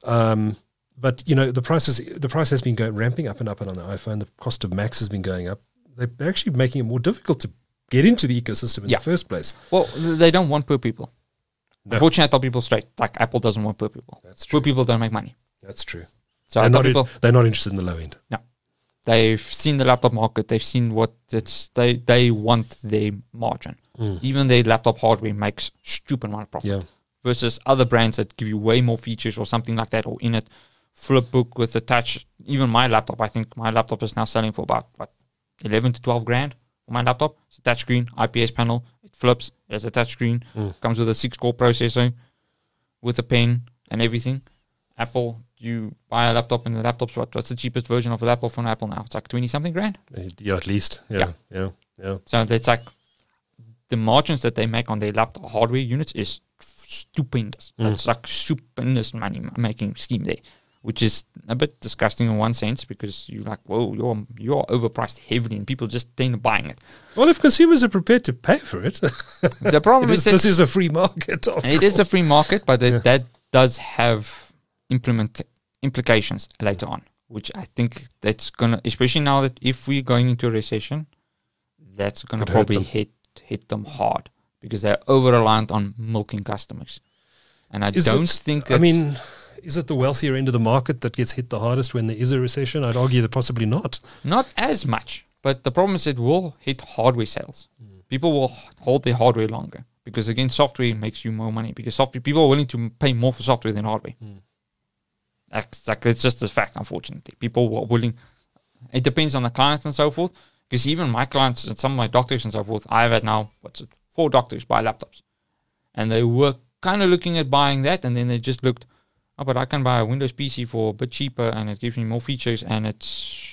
Um, but you know, the prices the price has been going ramping up and up and on the iPhone. The cost of Macs has been going up. They- They're actually making it more difficult to get into the ecosystem in Yeah. the first place. Well, they don't want poor people. No. Unfortunately, I tell people straight, like Apple doesn't want poor people. That's Poor true. people don't make money. That's true. So they're, not people, they're not interested in the low end. no. They've seen the laptop market. They've seen what it's they they want their margin. Mm. Even their laptop hardware makes stupid amount of profit Yeah. versus other brands that give you way more features or something like that, or in it, flipbook with attached. Even my laptop, I think my laptop is now selling for about what eleven to twelve grand for my laptop. It's a touchscreen, IPS panel, it flips, it's a touch touchscreen, mm. comes with a six core processor, with a pen and everything. Apple, you buy a laptop and the laptop's what? What's the cheapest version of a laptop from Apple now? It's like twenty something grand. Yeah, at least. Yeah. Yeah. Yeah. So it's like the margins that they make on their laptop hardware units is stupendous. Mm. It's like stupendous money making scheme there, which is a bit disgusting in one sense because you're like, whoa, you're you're overpriced heavily, and people just tend to buying it. Well, if consumers are prepared to pay for it, [LAUGHS] The problem [LAUGHS] it is, is, this is a free market. it is a free market, but it, that does have implement implications later on, which I think that's gonna, especially now that if we're going into a recession, that's gonna Could probably hit hit them hard because they're over reliant on milking customers, and I Is don't it- think. I mean, is it the wealthier end of the market that gets hit the hardest when there is a recession? I'd argue that possibly not. not as much, but the problem is it will hit hardware sales. Hmm. People will hold their hardware longer because again, software makes you more money because software people are willing to pay more for software than hardware. Hmm. That's like it's just a fact, unfortunately. People are willing. It depends on the client and so forth. Because even my clients and some of my doctors and so forth, I've had now what's it, four doctors buy laptops, and they were kind of looking at buying that, and then they just looked, oh, but I can buy a Windows PC for a bit cheaper, and it gives me more features, and it's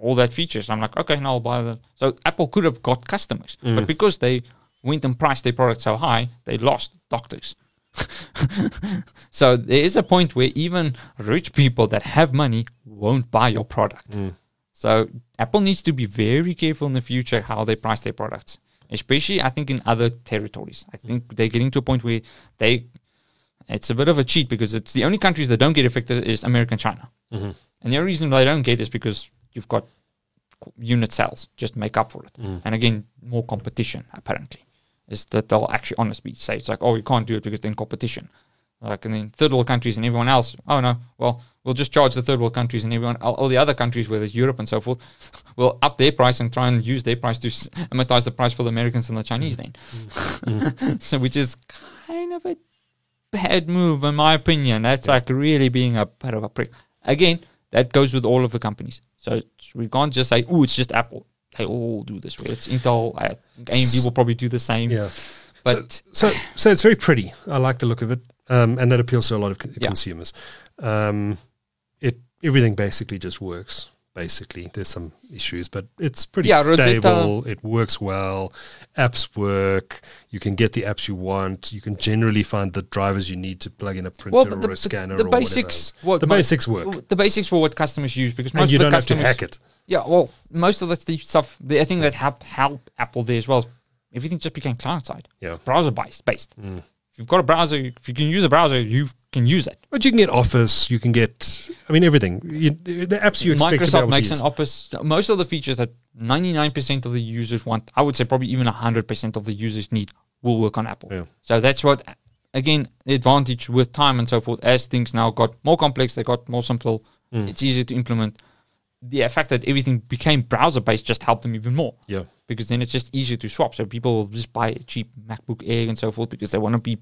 all that features. I'm like, okay, now I'll buy that. So Apple could have got customers, but mm. because they went and priced their product so high, they lost doctors. [LAUGHS] so there is a point where even rich people that have money won't buy your product. Mm. So Apple needs to be very careful in the future how they price their products, especially I think in other territories. I think they're getting to a point where they it's a bit of a cheat because it's the only countries that don't get affected is America and China. Mm-hmm. And the only reason they don't get is because you've got unit sales just make up for it. Mm-hmm. And again, more competition apparently is that they'll actually honestly say it's like, oh, you can't do it because then competition. Like and then third world countries and everyone else, oh no, well we'll just charge the third world countries and everyone, all, all the other countries whether there's Europe and so forth, [LAUGHS] will up their price and try and use their price to s- amortize the price for the Americans and the Chinese mm-hmm. then. [LAUGHS] so which is kind of a bad move in my opinion. That's like really being a bit of a prick. Again, that goes with all of the companies. So we can't just say, oh, it's just Apple. They all do this way. It's Intel. I think AMD will probably do the same. Yeah. But So, so it's very pretty. I like the look of it, um, and that appeals to a lot of Yeah. consumers. Um, it everything basically just works. Basically, there's some issues, but it's pretty Yeah, Rosetta- stable. It works well. Apps work. You can get the apps you want. You can generally find the drivers you need to plug in a printer well, but or the, a scanner the, the or basics, whatever. what The mo- basics work, The basics for what customers use because most and you of the don't have to hack it. Yeah, well, most of the stuff, the I think that help help Apple there as well. Is everything just became client side, Yeah. browser based. Based. Mm. You've got a browser, if you can use a browser, you can use it. But you can get Office. You can get. I mean, everything. You, the apps you expect Microsoft makes an. Office. Most of the features that 99% of the users want, I would say probably even 100% of the users need, will work on Apple. Yeah. So that's what, again, the advantage with time and so forth. As things now got more complex, they got more simple. Mm. It's easier to implement. The fact that everything became browser based just helped them even more Yeah. because then it's just easier to swap. So people will just buy a cheap MacBook Air and so forth because they want to be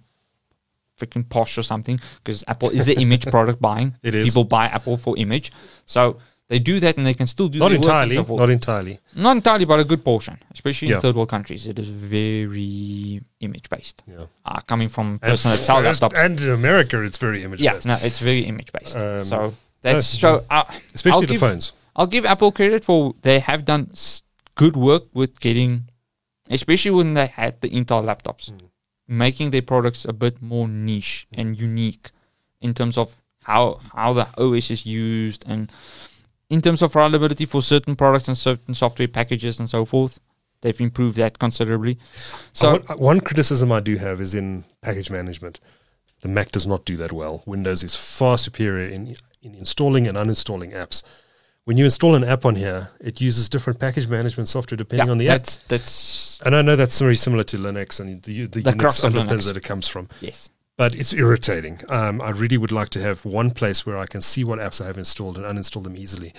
freaking posh or something. Because Apple is the [LAUGHS] image product buying. It is. People buy Apple for image, so they do that and they can still do Not entirely. so. Not entirely. Not entirely, but a good portion, especially Yeah. in third world countries. It is very image based. Yeah. Uh, coming from And, person that laptops. and in America, it's very image Yeah, based. no, it's very image based. Um, so that's no, so. Uh, especially I'll the give- phones. I'll give Apple credit for they have done s- good work with getting, especially when they had the Intel laptops, making their products a bit more niche and unique in terms of how how the OS is used and in terms of reliability for certain products and certain software packages and so forth. They've improved that considerably. So Uh, one- one criticism I do have is in package management. The Mac does not do that well. Windows is far superior in in installing and uninstalling apps. When you install an app on here, it uses different package management software depending yeah, on the app. that's that's And I know that's very similar to Linux and the the, The Unix underpins that it comes from. yes. But it's irritating. Um, I really would like to have one place where I can see what apps I have installed and uninstall them easily.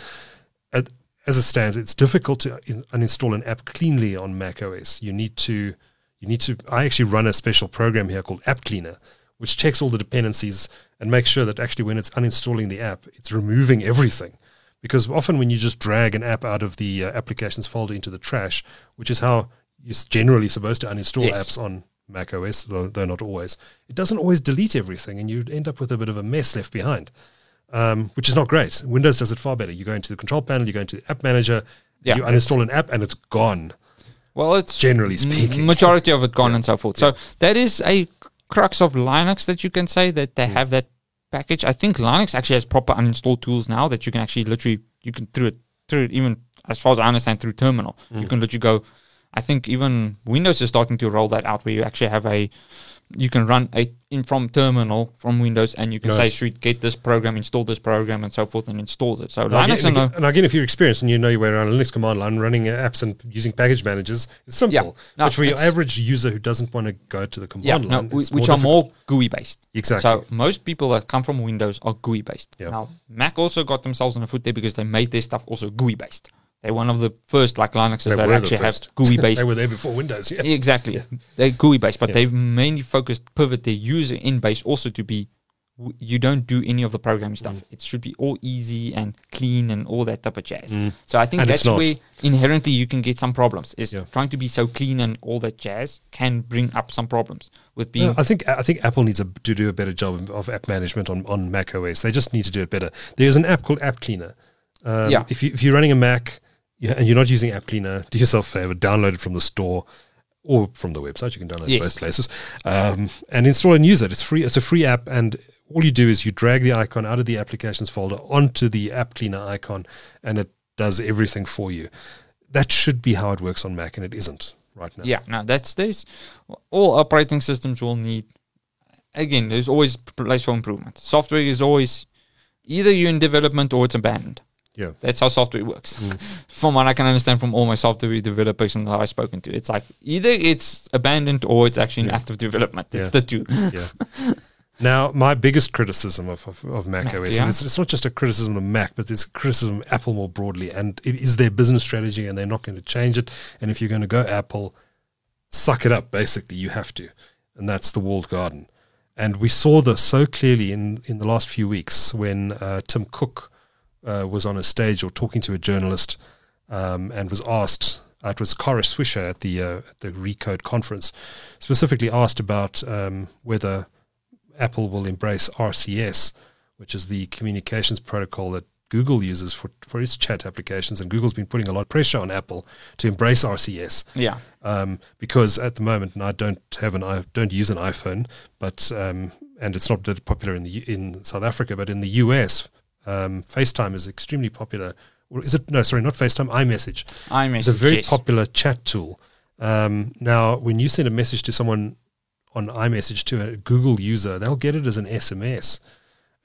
at, as it stands, it's difficult to in, uninstall an app cleanly on Mac OS. You need to, you need to. I actually run a special program here called App Cleaner, which checks all the dependencies and makes sure that actually when it's uninstalling the app, it's removing everything. Because often when you just drag an app out of the uh, applications folder into the trash, which is how you're generally supposed to uninstall Yes. apps on Mac OS, though, though not always, it doesn't always delete everything, and you end up with a bit of a mess left behind um, which is not great. Windows does it far better. You go into the control panel, you go into the App Manager, Yeah, you uninstall an app, and it's gone. Well, it's Generally speaking, [LAUGHS] majority of it gone and so forth. So that is a crux of Linux that you can say that Mm. they have that package. I think Linux actually has proper uninstall tools now that you can actually literally you can through it through it even as far as I understand through terminal. Mm. You can literally go. I think even Windows is starting to roll that out where you actually have a you can run a in from terminal from Windows and you can say Nice. should get this program, install this program and so forth and installs it. So And Linux again, and, uh, and again, if you're experienced and you know your way around a Linux command line, running apps and using package managers, it's simple. Yeah. No, but for your average user who doesn't want to go to the command no, line, it's which are difficult. more GUI based. exactly. So most people that come from Windows are GUI based. Yeah. Now Mac also got themselves on the foot there because they made their stuff also GUI based. They're one of the first like Linuxes that actually have. GUI [LAUGHS] based. they were there before Windows. Yeah. exactly. They're GUI based, but Yeah. they've mainly focused pivot their user in base also to be w- you don't do any of the programming stuff. Mm. It should be all easy and clean and all that type of jazz. So I think And that's where inherently you can get some problems. Is Yeah. trying to be so clean and all that jazz can bring up some problems with being No, I think I think Apple needs a, to do a better job of, of app management on, on Mac OS. They just need to do it better. There's an app called App Cleaner. Um, Yeah. If you if you're running a Mac yeah, and you're not using App Cleaner, do yourself a favor, download it from the store or from the website. You can download it Yes. both places um, and install and use it. It's free. It's a free app, and all you do is you drag the icon out of the applications folder onto the App Cleaner icon, and it does everything for you. That should be how it works on Mac, and it isn't right now. Yeah, no, that's this. All operating systems will need. Again, there's always place for improvement. Software is always either you're in development or it's abandoned. Yeah. That's how software works. Mm. [LAUGHS] from what I can understand from all my software developers and that I've spoken to, it's like either it's abandoned or it's actually in Yeah. active development. It's Yeah. the two. yeah. Now, my biggest criticism of, of, of Mac, Mac, OS, yeah. and it's, it's not just a criticism of Mac, but it's a criticism of Apple more broadly, and it is their business strategy, and they're not going to change it. And if you're going to go Apple, suck it up. Basically, you have to, and that's the walled garden. And we saw this so clearly in in the last few weeks when uh, Tim Cook uh, was on a stage or talking to a journalist um, and was asked. Uh, it was Kara Swisher at the uh, at the Recode conference, specifically asked about um, whether Apple will embrace RCS, which is the communications protocol that Google uses for, for its chat applications. And Google's been putting a lot of pressure on Apple to embrace RCS Yeah. um, because at the moment, and I don't have an I don't use an iPhone, but um, and it's not that popular in the in South Africa, but in the US, um, FaceTime is extremely popular. Or is it no? Sorry, not FaceTime. iMessage. iMessage. It's a very yes. popular chat tool. Um, now, when you send a message to someone on iMessage to a Google user, they'll get it as an SMS.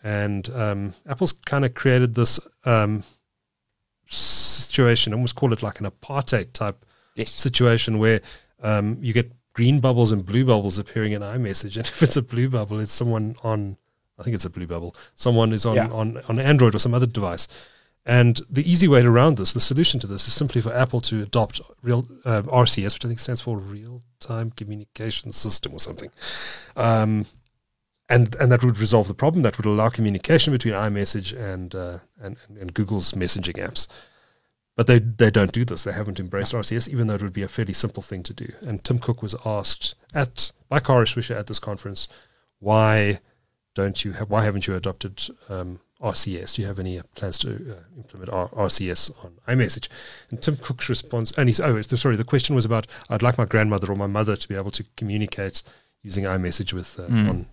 And um, Apple's kind of created this um, situation, almost call it like an apartheid type Yes. situation where um, you get green bubbles and blue bubbles appearing in iMessage. [LAUGHS] And if it's a blue bubble, it's someone on, I think it's a blue bubble, someone is on, Yeah. on, on Android or some other device. And the easy way around this, the solution to this, is simply for Apple to adopt real uh, RCS, which I think stands for Real Time Communication System or something, um, and and that would resolve the problem. That would allow communication between iMessage and uh, and, and Google's messaging apps. But they they don't do this. They haven't embraced RCS, even though it would be a fairly simple thing to do. And Tim Cook was asked at by Kara Swisher at this conference, why don't you have why haven't you adopted um, RCS? Do you have any uh, plans to uh, implement R- RCS on iMessage? And Tim Cook's response, and he's oh it's- sorry, the question was about I'd like my grandmother or my mother to be able to communicate using iMessage with uh, Mm. non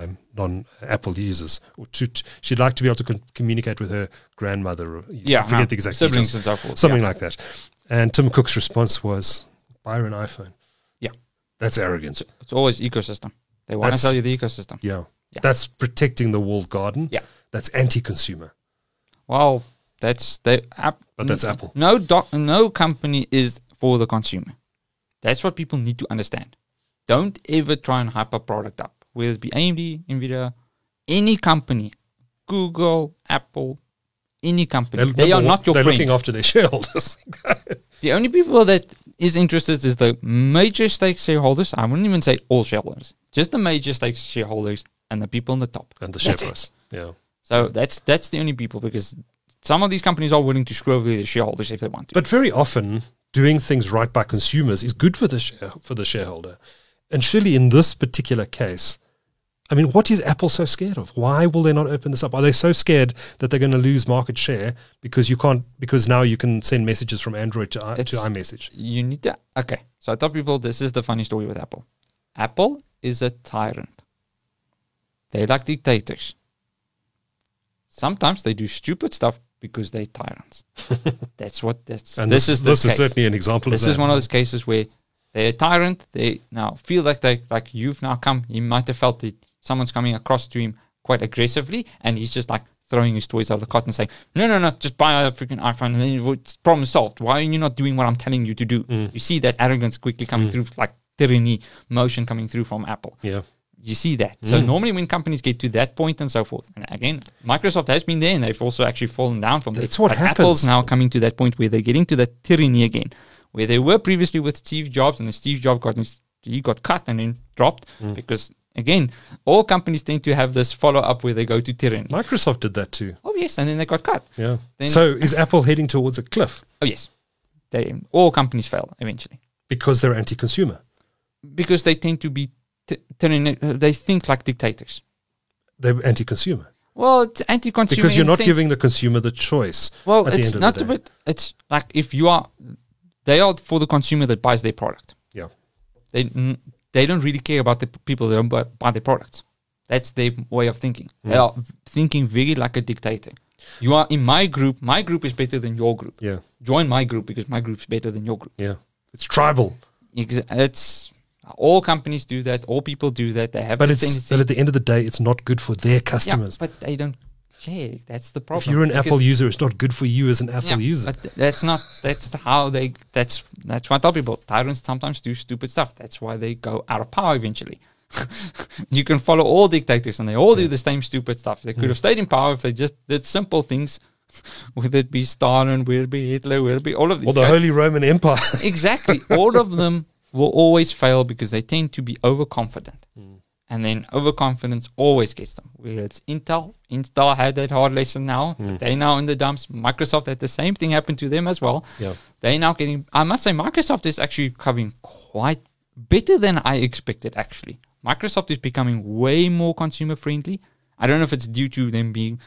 um, non Apple users, or to, to- she'd like to be able to con- communicate with her grandmother. Or, Yeah. I forget no, the exact siblings details, forth. something yeah. like that. And Tim Cook's response was, "Buy her an iPhone." Yeah. that's arrogance. It's, it's always ecosystem. They want to sell you the ecosystem. Yeah. Yeah. That's protecting the walled garden. Yeah. That's anti-consumer. Well, that's the app. But that's n- Apple. No doc, no company is for the consumer. That's what people need to understand. Don't ever try and hype a product up. Whether it be AMD, Nvidia, any company, Google, Apple, any company. They're- they are not your They're friend. looking after their [LAUGHS] shareholders. [LAUGHS] The only people that is interested is the major stake shareholders. I wouldn't even say all shareholders, just the major stake shareholders and the people on the top. and the share That's it. Yeah. So that's that's the only people because some of these companies are willing to screw over the shareholders if they want to. But very often, doing things right by consumers is good for the share, for the shareholder. And surely, in this particular case, I mean, what is Apple so scared of? Why will they not open this up? Are they so scared that they're going to lose market share because you can't? Because now you can send messages from Android to i- to iMessage. you need to okay. So I tell people this is the funny story with Apple. Apple is a tyrant. They like dictators. Sometimes they do stupid stuff because they're tyrants. [LAUGHS] that's what that's. And this, this, is the this is certainly an example This of that. is one of those cases where they're a tyrant. They now feel like they like you've now come. He might have felt that someone's coming across to him quite aggressively, and he's just like throwing his toys out of the cot and saying, "No, no, no, just buy a freaking iPhone, and then it's problem solved. Why are you not doing what I'm telling you to do?" Mm. You see that arrogance quickly coming through, like tyranny motion coming through from Apple. yeah. You see that. So Mm. normally when companies get to that point and so forth, and again, Microsoft has been there and they've also actually fallen down from that. That's there. what but happens. Apple's now coming to that point where they're getting to that tyranny again, where they were previously with Steve Jobs and the Steve Jobs got he got cut and then dropped Mm. because again, all companies tend to have this follow up where they go to tyranny. Microsoft did that too. Oh yes, and then they got cut. Yeah. Then- so is Apple heading towards a cliff Oh yes, they all companies fail eventually because they're anti-consumer? because they tend to be t- tyranny. They think like dictators. They're anti-consumer Well, it's anti-consumer because you're not sense- giving the consumer the choice. Well, at the it's end of not the a day. bit. It's like if you are, they are for the consumer that buys their product. Yeah. They n- they don't really care about the people that don't buy, buy their products. That's their way of thinking. They Mm. are thinking very like a dictator. You are in my group. My group is better than your group. Yeah. Join my group because my group's better than your group. Yeah. It's tribal. It's all companies do that. All people do that. They have. But it's but at the end of the day, it's not good for their yeah, customers. but they don't care. That's the problem. if you're an Because- Apple user, it's not good for you as an Apple Yeah, user. But that's not that's how they that's that's why I tell people. Tyrants sometimes do stupid stuff. That's why they go out of power eventually. [LAUGHS] you can follow all dictators and they all do the same stupid stuff. They could have stayed in power if they just did simple things. Whether it be Stalin, whether it be Hitler, whether it be all of these or the guys. Holy Roman Empire. exactly. All of them will always fail because they tend to be overconfident. Hmm. And then overconfidence always gets them. Whether it's Intel, Intel had that hard lesson now. Hmm. They now in the dumps. Microsoft had the same thing happen to them as well. yeah. They now getting. I must say, Microsoft is actually covering quite better than I expected. Actually, Microsoft is becoming way more consumer friendly. I don't know if it's due to them being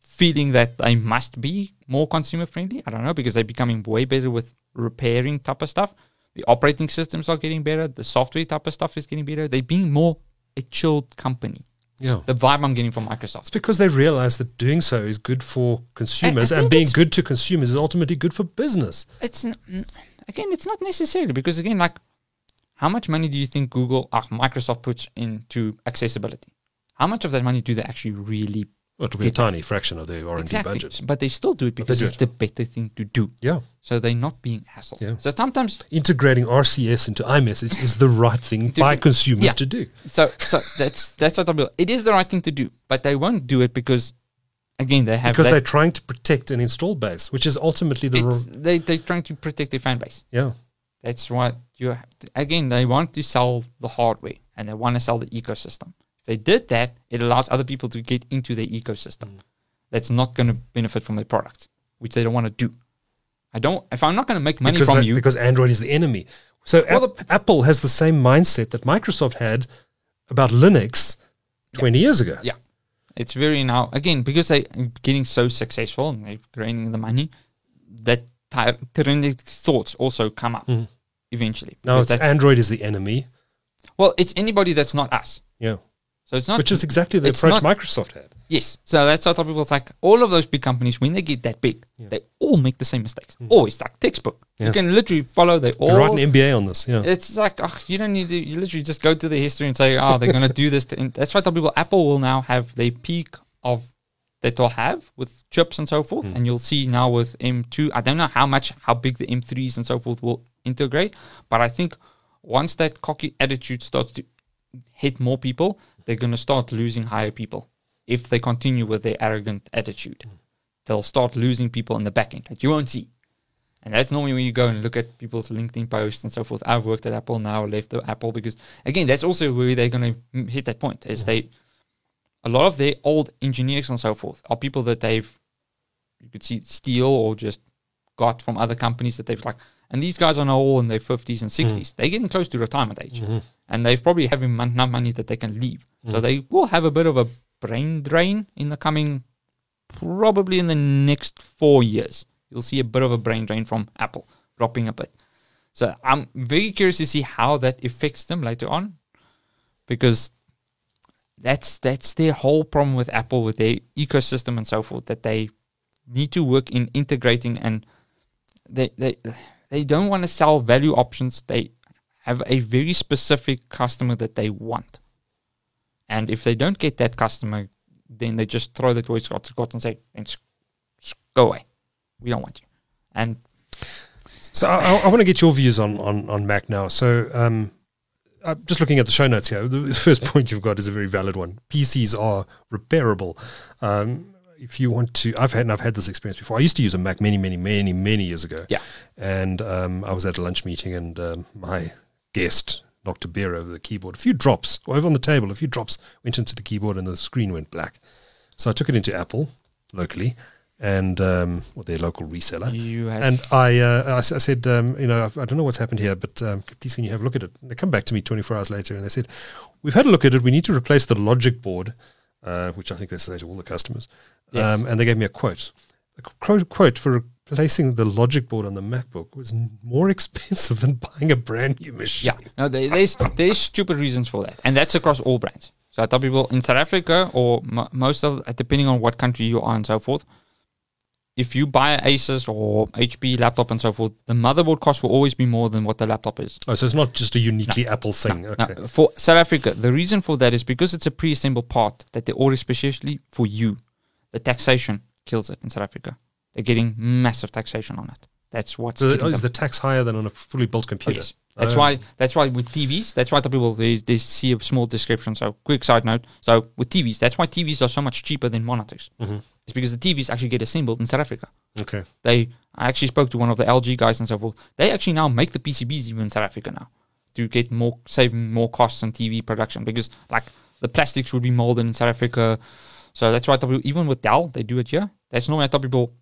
feeling that they must be more consumer friendly. I don't know because they're becoming way better with repairing type of stuff. The operating systems are getting better. The software type of stuff is getting better. They're being more a chilled company. Yeah. The vibe I'm getting from Microsoft. It's because they realize that doing so is good for consumers, and being good to consumers is ultimately good for business. it's n- again, it's not necessarily because again, like, how much money do you think Google, uh, Microsoft puts into accessibility? How much of that money do they actually really Well, it'll be a tiny fraction of their R and D exactly? budget. But they still do it because do it's it. the better thing to do. Yeah. So they're not being hassled. Yeah. So sometimes, Integrating RCS into iMessage is the right thing by consumers Yeah. to do. so so [LAUGHS] that's that's what I'm. It is the right thing to do, but they won't do it because, again, they have because they're trying to protect an install base, which is ultimately the ro- they they're trying to protect their fan base. yeah. That's what you have to, again. They want to sell the hardware and they want to sell the ecosystem. If they did that, it allows other people to get into their ecosystem. Mm. That's not going to benefit from their product, which they don't want to do. I don't. If I'm not going to make money because, from that- you, because Android is the enemy. So Well, Ap- Apple has the same mindset that Microsoft had about Linux 20 years ago. yeah, it's very now again because they are getting so successful and they're gaining the money. That tyrannic thoughts also come up eventually. Now because it's Android is the enemy. well, it's anybody that's not us. Yeah. So it's not Which is exactly the approach not- Microsoft had. Yes. So that's what people. Like all of those big companies, when they get that big, they all make the same mistakes. Mm. Always like textbook. Yeah. You can literally follow. They You all. write an MBA on this. Yeah. it's like oh, you don't need to. You literally just go to the history and say, oh, they're going to do this. And that's why I tell people Apple will now have their peak of that they'll have with chips and so forth. Mm. And you'll see now with M2. I don't know how much, how big the M3s and so forth will integrate, but I think once that cocky attitude starts to hit more people, they're going to start losing higher people if they continue with their arrogant attitude. Hmm. they'll start losing people in the back end that you won't see. And that's normally when you go and look at people's LinkedIn posts and so forth. I've worked at Apple now, left the Apple because again, that's also where they're going to hit that point. Is hmm. they a lot of their old engineers and so forth are people that they've you could see steal or just got from other companies that they've like. And these guys are now all in their fifties and sixties. Hmm. They're getting close to retirement age, mm-hmm. and they've probably having enough money that they can leave. So mm-hmm. they will have a bit of a brain drain in the coming, probably in the next four years. You'll see a bit of a brain drain from Apple dropping a bit. So I'm very curious to see how that affects them later on, because that's that's their whole problem with Apple with their ecosystem and so forth that they need to work in integrating and they they they don't want to sell value options. They have a very specific customer that they want. And if they don't get that customer, then they just throw the toys out the cot and say, s- go away. We don't want you. And So I, I want to get your views on, on, on Mac now. So um, I'm just looking at the show notes here. The the first point you've got is a very valid one. PCs are repairable. Um, if you want to, I've had and I've had this experience before. I used to use a Mac many, many, many, many years ago. Yeah. And um, I was at a lunch meeting, and um, my guest knocked a beer over the keyboard. A few drops, over on the table, a few drops went into the keyboard, and the screen went black. So I took it into Apple locally, and um, or their local reseller. And I, uh, I, I said, um, you know, I, I don't know what's happened here, but um, please can you have a look at it? And they come back to me 24 hours later and they said, we've had a look at it. We need to replace the logic board, uh, which I think they say to all the customers. Yes. Um, and they gave me a quote. A quote, quote for replacing the logic board on the MacBook was more [LAUGHS] expensive than buying a brand new machine. Yeah, no, there, there's there's stupid reasons for that, and that's across all brands. So I tell people in South Africa or m- most of, depending on what country you are and so forth, if you buy an Asus or HP laptop and so forth, the motherboard cost will always be more than what the laptop is. Oh, so it's not just a uniquely Apple thing. Now, okay. for South Africa, the reason for that is because it's a pre-assembled part that they order specially for you. The taxation kills it in South Africa. They're getting massive taxation on it. That's what's So is the tax higher than on a fully built Oh, computer? yes. That's Oh. why. That's why with TVs. That's why the people they, they see a small description. So quick side note. So with TVs, that's why TVs are so much cheaper than monitors. Mhm. It's because the TVs actually get assembled in South Africa. Okay. They. I actually spoke to one of the LG guys and so forth. They actually now make the PCBs even in South Africa now to get more saving more costs on TV production because like the plastics would be molded in South Africa. So that's why people even with Dell they do it here. That's normally tell people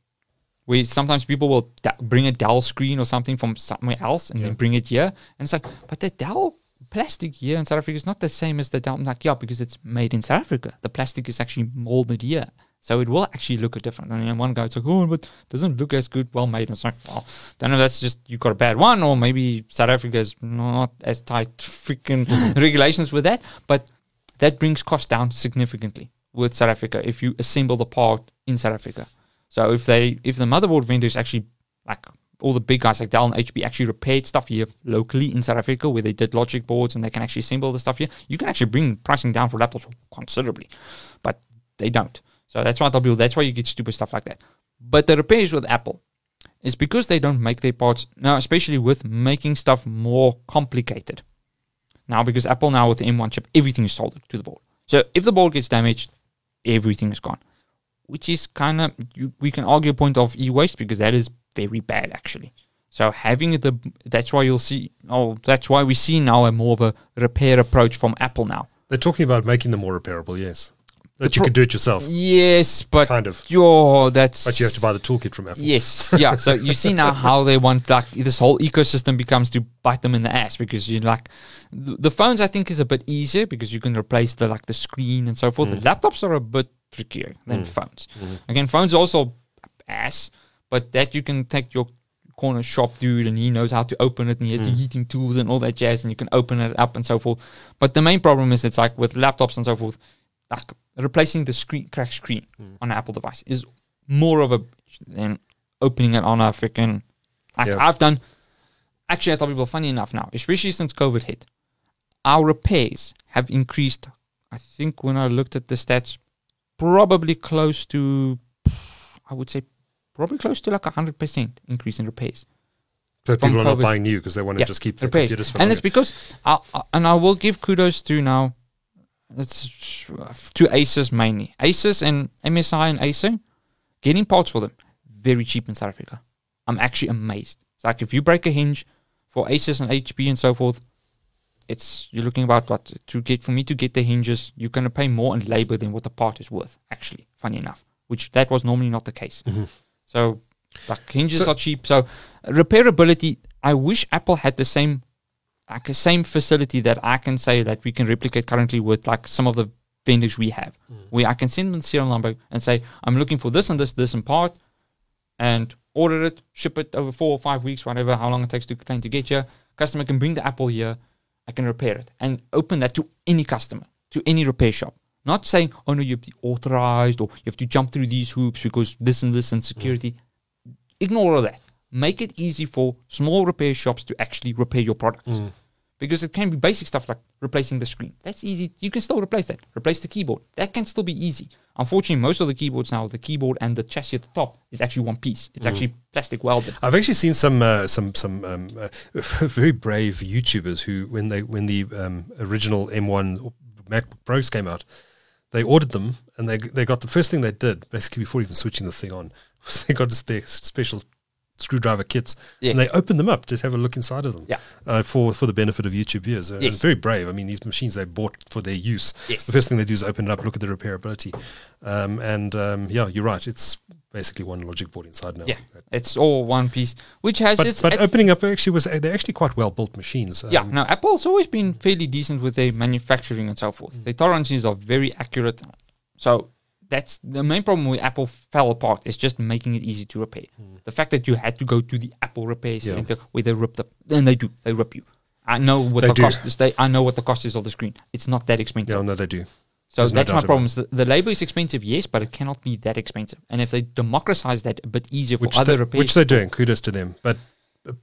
where sometimes people will da- bring a Dell screen or something from somewhere else and then bring it here. And it's like, but the Dell plastic here in South Africa is not the same as the Dell. I'm like, yeah, because it's made in South Africa. The plastic is actually molded here. So it will actually look different. And then one guy's like, oh, but doesn't look as good, well made. And it's like, well, don't know, that's just you got a bad one, or maybe South Africa is not as tight freaking [LAUGHS] regulations with that. But that brings cost down significantly with South Africa if you assemble the part in South Africa. So if they if the motherboard vendors actually like all the big guys like Dell and HP actually repaired stuff here locally in South Africa where they did logic boards and they can actually assemble the stuff here, you can actually bring pricing down for laptops considerably. But they don't. So that's why people that's why you get stupid stuff like that. But the repairs with Apple is because they don't make their parts now, especially with making stuff more complicated. Now, because Apple now with the M1 chip, everything is soldered to the board. So if the board gets damaged, everything is gone. Which is kind of we can argue a point of e-waste because that is very bad actually. So having the that's why you'll see oh that's why we see now a more of a repair approach from Apple now. They're talking about making them more repairable, yes. That you could do it yourself, Yes, but kind of. yo, that's But you have to buy the toolkit from Apple. Yes, [LAUGHS] yeah. So you see now how they want like this whole ecosystem becomes to bite them in the ass because you like the, the phones. I think is a bit easier because you can replace the like the screen and so forth. The mm. laptops are a bit trickier than mm. phones. Mm-hmm. Again, phones are also ass, but that you can take your corner shop dude and he knows how to open it and he has the heating tools and all that jazz and you can open it up and so forth. But the main problem is it's like with laptops and so forth, like replacing the screen cracked screen mm. on an Apple device is more of a than opening it on a freaking like Yeah. I've done actually I tell people funny enough now, especially since COVID hit, our repairs have increased I think when I looked at the stats, probably close to I would say probably close to like a hundred percent increase in repairs. So people are not buying new because they want to Yeah, just keep their repairs. computers for and longer. it's because I, I- and I will give kudos to now it's to Asus mainly Asus and MSI and Acer getting parts for them very cheap in South Africa. I'm actually amazed. It's like if you break a hinge for Asus and HP and so forth, it's you're looking about what to get for me to get the hinges. You're going to pay more in labor than what the part is worth. Actually, funny enough, which that was normally not the case. Mm-hmm. So like hinges So- are cheap. So repairability. I wish Apple had the same like the same facility that I can say that we can replicate currently with like some of the vendors we have, mm. where I can send them the serial number and say I'm looking for this and this this and part, and order it, ship it over four or five weeks, whatever, how long it takes to plane to get here. Customer can bring the Apple here, I can repair it and open that to any customer, to any repair shop. Not saying, oh no, you have to be authorized or you have to jump through these hoops because this and this and security. Ignore all that. Make it easy for small repair shops to actually repair your products. Mm. Because it can be basic stuff like replacing the screen. That's easy. You can still replace that. Replace the keyboard. That can still be easy. Unfortunately, most of the keyboards now, the keyboard and the chassis at the top is actually one piece. It's actually plastic welded. I've actually seen some uh, some some um, uh, [LAUGHS] very brave YouTubers who, when they when the um, original M1 MacBook Pros came out, they ordered them and they they got the first thing they did basically before even switching the thing on [LAUGHS] was they got just their special screwdriver kits Yes. and they open them up to have a look inside of them Yeah. uh, for for the benefit of YouTube viewers. Uh, Yes. And very brave. I mean, these machines they bought for their use. Yes. The first thing they do is open it up, look at the repairability, um, and um, yeah, you're right. It's basically one logic board inside now. Yeah, it's all one piece, which has But, its. but opening up actually was they're actually quite well built machines. yeah, now Apple's always been fairly decent with their manufacturing and so forth. Mm. Their tolerances are very accurate. So that's the main problem with Apple fell apart is just making it easy to repair. The fact that you had to go to the Apple repair Mm. Yeah. center where they rip the, then they do, they rip you. I know what They the do. cost is. They, I know what the cost is of the screen. It's not that expensive. yeah, no, they do. So There's no that's my problem. is The, the labor is expensive, yes, but it cannot be that expensive. And if they democratize that a bit easier for Which, other they, repairs, which they're doing. Kudos to them. But a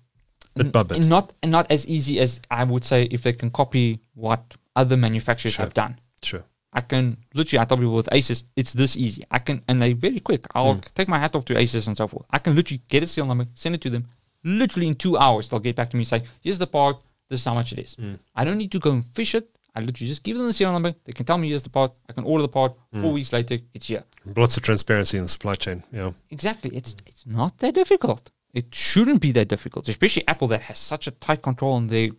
bit by bit. not not as easy as I would say if they can copy what other manufacturers Sure. have done. Sure. I can literally I tell people with Asus, it's this easy. I can and they very quick. I'll Hmm. take my hat off to Asus and so forth. I can literally get a serial number, send it to them. Literally in two hours, they'll get back to me and say, "Here's the part. This is how much it is." Hmm. I don't need to go and fish it. I literally just give them the serial number. They can tell me here's the part. I can order the part. Hmm. Four weeks later, it's here. Lots of transparency in the supply chain. Yeah. Exactly. It's it's not that difficult. It shouldn't be that difficult, especially Apple that has such a tight control on their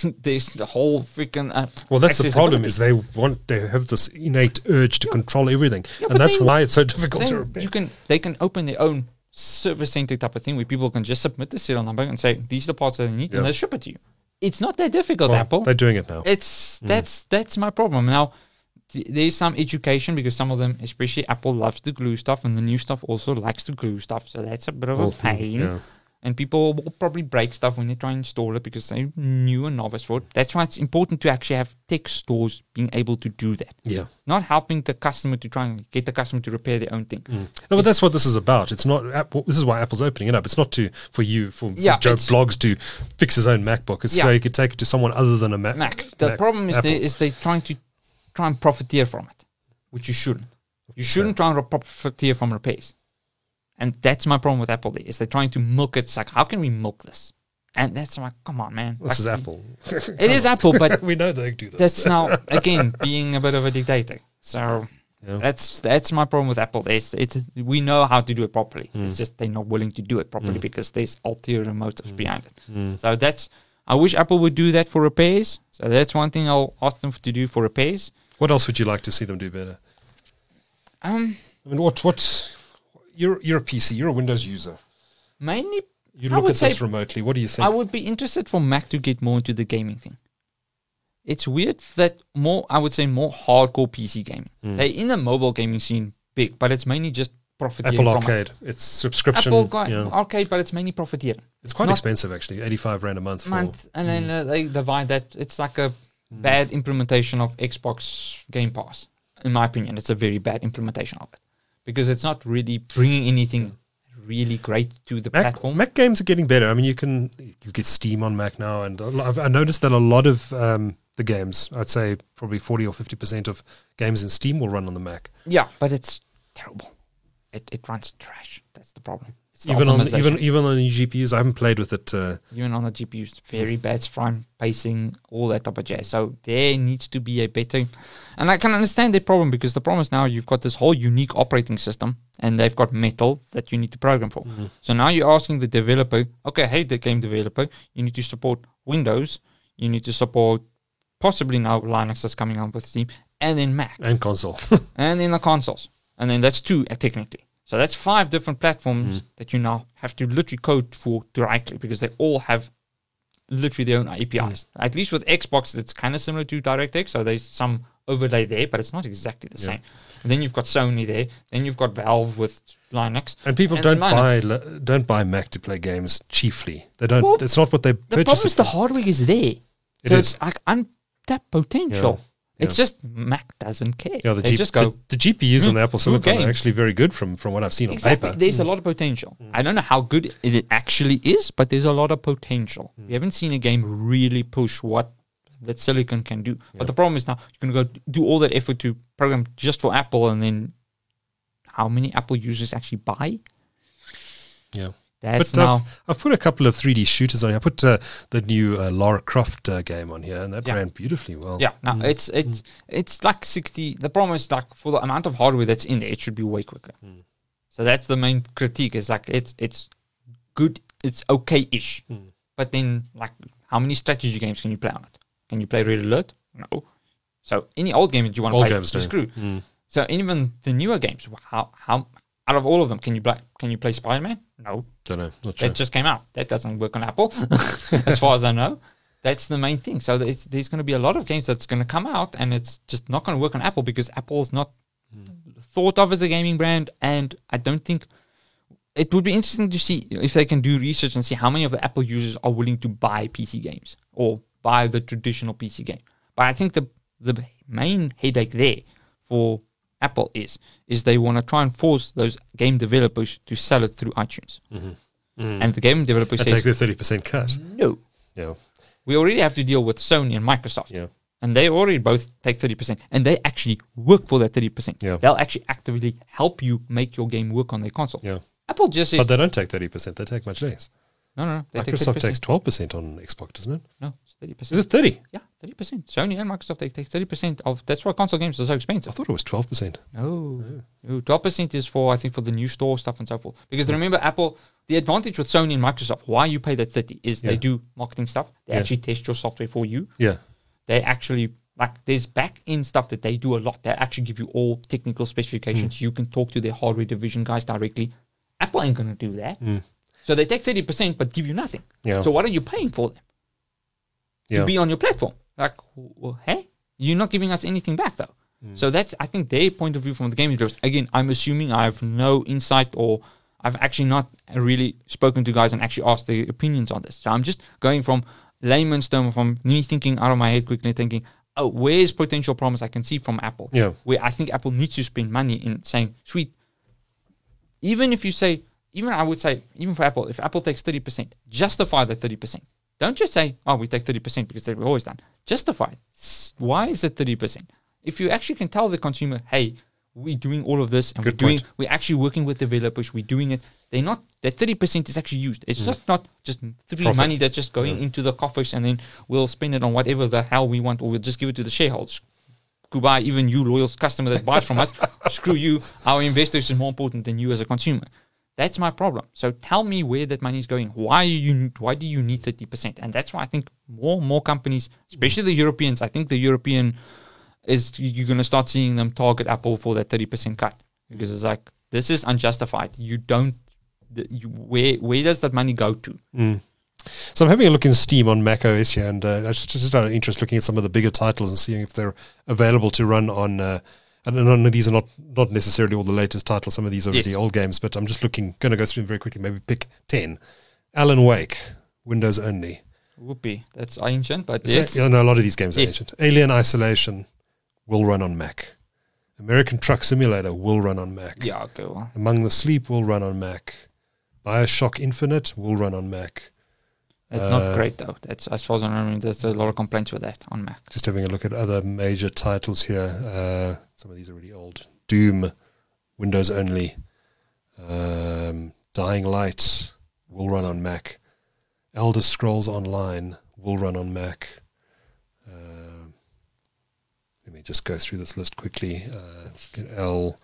[LAUGHS] there's the whole freaking. Uh, Well, that's the problem is they want they have this innate urge to control everything, Yeah, and that's why it's so difficult to repair. you can they can open their own service center type of thing where people can just submit the serial number and say these are the parts that they need Yeah. and they ship it to you. It's not that difficult, Well, Apple. They're doing it now. It's that's that's my problem now. th- There's some education because some of them, especially Apple, loves to glue stuff, and the new stuff also likes to glue stuff. So that's a bit of a Well, pain. Yeah. And people will probably break stuff when they try and install it because they're new and novice for it. That's why it's important to actually have tech stores being able to do that, Yeah. not helping the customer to try and get the customer to repair their own thing. Mm. No, but that's what this is about. It's not. Apple, this is why Apple's opening it up. It's not to for you for, for Joe Bloggs to fix his own MacBook. It's Yeah. so you could take it to someone other than a Mac. Mac. The Mac- problem is Apple. they is they trying to try and profiteer from it, which you shouldn't. You shouldn't try and profiteer from repairs, and that's my problem with Apple. is they're trying to milk it. It's like how can we milk this? And that's like, come on, man. This is Apple. It is Apple, but [LAUGHS] we know they do this. that's now [LAUGHS] again being a bit of a dictator. So Yeah. that's that's my problem with Apple. It's, it's we know how to do it properly. Hmm. It's just they're not willing to do it properly because there's ulterior motives Hmm. behind it. So that's I wish Apple would do that for repairs. So that's one thing I'll ask them to do for repairs. What else would you like to see them do better? Um, I mean, what what's you're you're a PC, you're a Windows user. mainly You I look would at this say remotely. What do you think? I would be interested for Mac to get more into the gaming thing. It's weird that more, I would say, more hardcore PC gaming. Hmm. They're in the mobile gaming scene big, but it's mainly just profiteering Apple from it. Arcade. It's subscription. Apple know. Arcade, but it's mainly profiteering. It's quite expensive actually. Eighty five rand a month. For, month, and then uh, they divide that. It's like a Hmm. bad implementation of Xbox Game Pass, in my opinion. It's a very bad implementation of it because it's not really bringing anything really great to the Mac, platform. Mac games are getting better. I mean, you can you get Steam on Mac now, and I've, I noticed that a lot of um, the games, I'd say probably forty or fifty percent of games in Steam will run on the Mac. Yeah, but it's terrible. It it runs trash. That's the problem. It's It's the even on even even on the GPUs, I haven't played with it. Uh, even on the GPUs, very bad frame pacing, all that type of jazz. So there needs to be a better, and I can understand the problem because the problem is now you've got this whole unique operating system, and they've got Metal that you need to program for. So now you're asking the developer, okay, hey, the game developer, you need to support Windows, you need to support possibly now Linux is coming out with Steam, and then Mac, and console. [LAUGHS] and then the consoles, and then that's two uh, technically. So that's five different platforms mm-hmm. that you now have to literally code for directly because they all have literally their own APIs. Mm. At least with Xbox, it's kind of similar to DirectX, so there's some overlay there, but it's not exactly the same. And then you've got Sony there. Then you've got Valve with Linux. And people And don't then buy don't buy Mac to play games chiefly. They don't. Well, it's not what they The problem is the hardware is there. It so is. it's like untapped potential. Yeah. It's just Mac doesn't care. Yeah, the, they G- just go, the, the GPUs on the "Hmm, Apple Silicon are actually very good from from what I've seen on Exactly. paper. There's a lot of potential. I don't know how good it actually is, but there's a lot of potential. We haven't seen a game really push what that silicon can do. But the problem is now you're going to go do all that effort to program just for Apple, and then how many Apple users actually buy? Yeah. That's But uh, now. I've, I've put a couple of 3D shooters on here. I put uh, the new uh, Lara Croft uh, game on here, and that Yeah. ran beautifully well. Yeah, no, it's it's it's like sixty. The problem is like for the amount of hardware that's in there, it should be way quicker. So that's the main critique. Is like it's it's good, it's okay-ish, but then like how many strategy games can you play on it? Can you play Red Alert? No. So any old game that you want to play, games you screw. Mm. So even the newer games, how how out of all of them, can you play can you play Spider Man? No, Don't know. Not sure. that just came out. That doesn't work on Apple, [LAUGHS] as far as I know. That's the main thing. So there's, there's going to be a lot of games that's going to come out, and it's just not going to work on Apple because Apple's not thought of as a gaming brand, and I don't think it would be interesting to see if they can do research and see how many of the Apple users are willing to buy PC games or buy the traditional PC game. But I think the the main headache there for Apple is is they want to try and force those game developers to sell it through iTunes, mm-hmm. Mm-hmm. and the game developers I take the 30% cut. no. Yeah. We already have to deal with Sony and Microsoft. Yeah. And they already both take 30%. And they actually work for that 30%. Yeah. They'll actually actively help you make your game work on their console. Yeah. Apple just says, But they don't take 30%. They take much less. No, no, no. They Microsoft take takes 12% on Xbox, doesn't it? no, it's 30%. Is it 30? Yeah, 30%. Sony and Microsoft, they take 30% of, that's why console games are so expensive. I thought it was 12%. No. No, 12% is for, I think, for the new store stuff and so forth. Because remember, Apple, the advantage with Sony and Microsoft, why you pay that 30 is they do marketing stuff. They Yeah. actually test your software for you. Yeah. they actually like there's back end stuff that they do a lot. They actually give you all technical specifications. Mm. You can talk to their hardware division guys directly. Apple ain't gonna do that. Mm. So they take thirty percent but give you nothing. Yeah. So what are you paying for them? Yeah. To be on your platform. Like well, hey? You're not giving us anything back though. Mm. So that's I think their point of view from the gaming developers. Again, I'm assuming I have no insight or I've actually not really spoken to guys and actually asked their opinions on this. So I'm just going from layman's term, from me thinking out of my head quickly, thinking, oh, where's potential promise I can see from Apple? Yeah. Where I think Apple needs to spend money in saying, sweet, even if you say, even I would say, even for Apple, if Apple takes 30%, justify the 30%. Don't just say, oh, we take 30% because they've always done. Justify Why is it 30%? If you actually can tell the consumer, hey, we're doing all of this and Good we're doing, point. we're actually working with developers, we're doing it. They're not, that 30% is actually used. It's just not just free Mm. Profit. money that's just going into the coffers and then we'll spend it on whatever the hell we want or we'll just give it to the shareholders. Goodbye, even you, loyal customer that buys from us. [LAUGHS] Screw you. Our investors is more important than you as a consumer. That's my problem. So tell me where that money is going. Why you why do you need thirty percent? And that's why I think more and more companies, especially the Europeans, I think the European is you're going to start seeing them target Apple for that thirty percent cut because it's like this is unjustified. You don't. You, where where does that money go to? So I'm having a look in Steam on Mac OS here, and uh, I just, just out of interest looking at some of the bigger titles and seeing if they're available to run on. Uh, and none of these are not not necessarily all the latest titles. Some of these are Yes. the old games, but I'm just looking, going to go through them very quickly. Maybe pick ten. Alan Wake, Windows only. Whoopee, that's ancient, but It's yes, a- yeah, no, a lot of these games are ancient. Alien Isolation will run on Mac. American Truck Simulator will run on Mac. yeah, okay, well, Among the Sleep will run on Mac. Bioshock Infinite will run on Mac. It's Uh, not great though. That's as far as I remember, there's a lot of complaints with that on Mac. Just having a look at other major titles here. Uh, some of these are really old. Doom, Windows only. Um, Dying Light will run on Mac. Elder Scrolls Online will run on Mac. Uh, let me just go through this list quickly. Uh, L.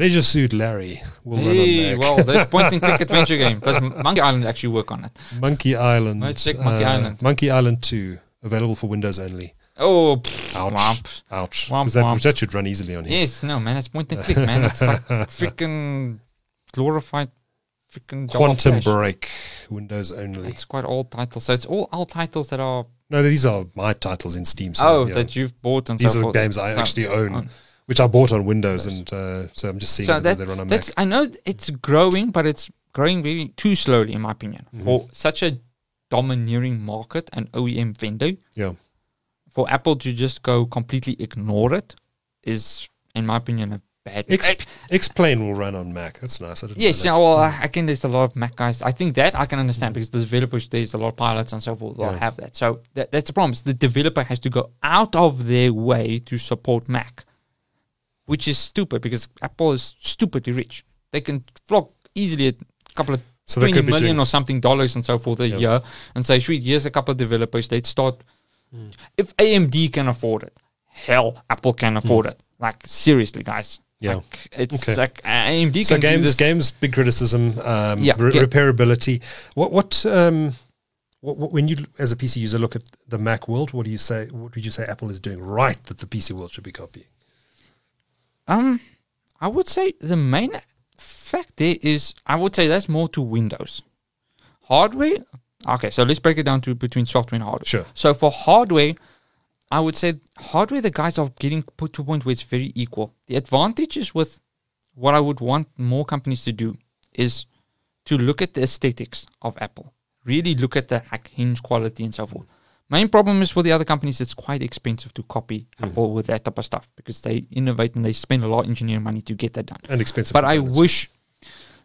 Leisure Suit Larry will Hey, run on well, the [LAUGHS] point and click adventure game. Does Monkey Island actually work on it? Monkey Island. Let's check Monkey uh, Island. Monkey Island 2, available for Windows only. Oh, pff, Ouch. womp. Ouch. Womp that, womp. that should run easily on here. Yes, no, man, it's point and click, man. It's like [LAUGHS] freaking glorified freaking Quantum. Break, Windows only. It's quite old titles. So it's all old titles that are No, these are my titles in Steam. So, oh yeah. that you've bought and these so are the forth. games I Oh, actually own, oh. Which I bought on Windows, and uh, so I'm just seeing So whether that, they run on Mac. that's I know it's growing, but it's growing really too slowly, in my opinion, Mm-hmm. for such a domineering market and OEM vendor. Yeah. For Apple to just go completely ignore it is, in my opinion, a bad. X, X-Plane will run on Mac. That's nice. I didn't know Yes, yeah, well, I again, there's a lot of Mac guys. I think that I can understand because the developers, there's a lot of pilots and so forth, They'll Yeah. have that. So that, that's the problem. is The developer has to go out of their way to support Mac, which is stupid because Apple is stupidly rich. They can flock easily a couple of So twenty million or something dollars and so forth a Yeah. year and say, sweet, here's a couple of developers. Let's start. Hmm. If AMD can afford it, hell, Apple can afford it. Like, seriously, guys. Yeah. Like, it's Okay. like AMD so games, games, big criticism. Um, Yeah, re- ga- repairability. What, what, um, what, what, when you, as a PC user, look at the Mac world, what do you say? What would you say Apple is doing right that the PC world should be copying? Um, I would say the main fact there is, I would say that's more to Windows. Hardware, okay, so let's break it down to between software and hardware. Sure. So for hardware, I would say hardware, the guys are getting put to a point where it's very equal. The advantages with what I would want more companies to do is to look at the aesthetics of Apple, really look at the hinge quality and so forth. Main problem is for the other companies, it's quite expensive to copy mm-hmm. Apple with that type of stuff because they innovate and they spend a lot of engineering money to get that done. And expensive. But I wish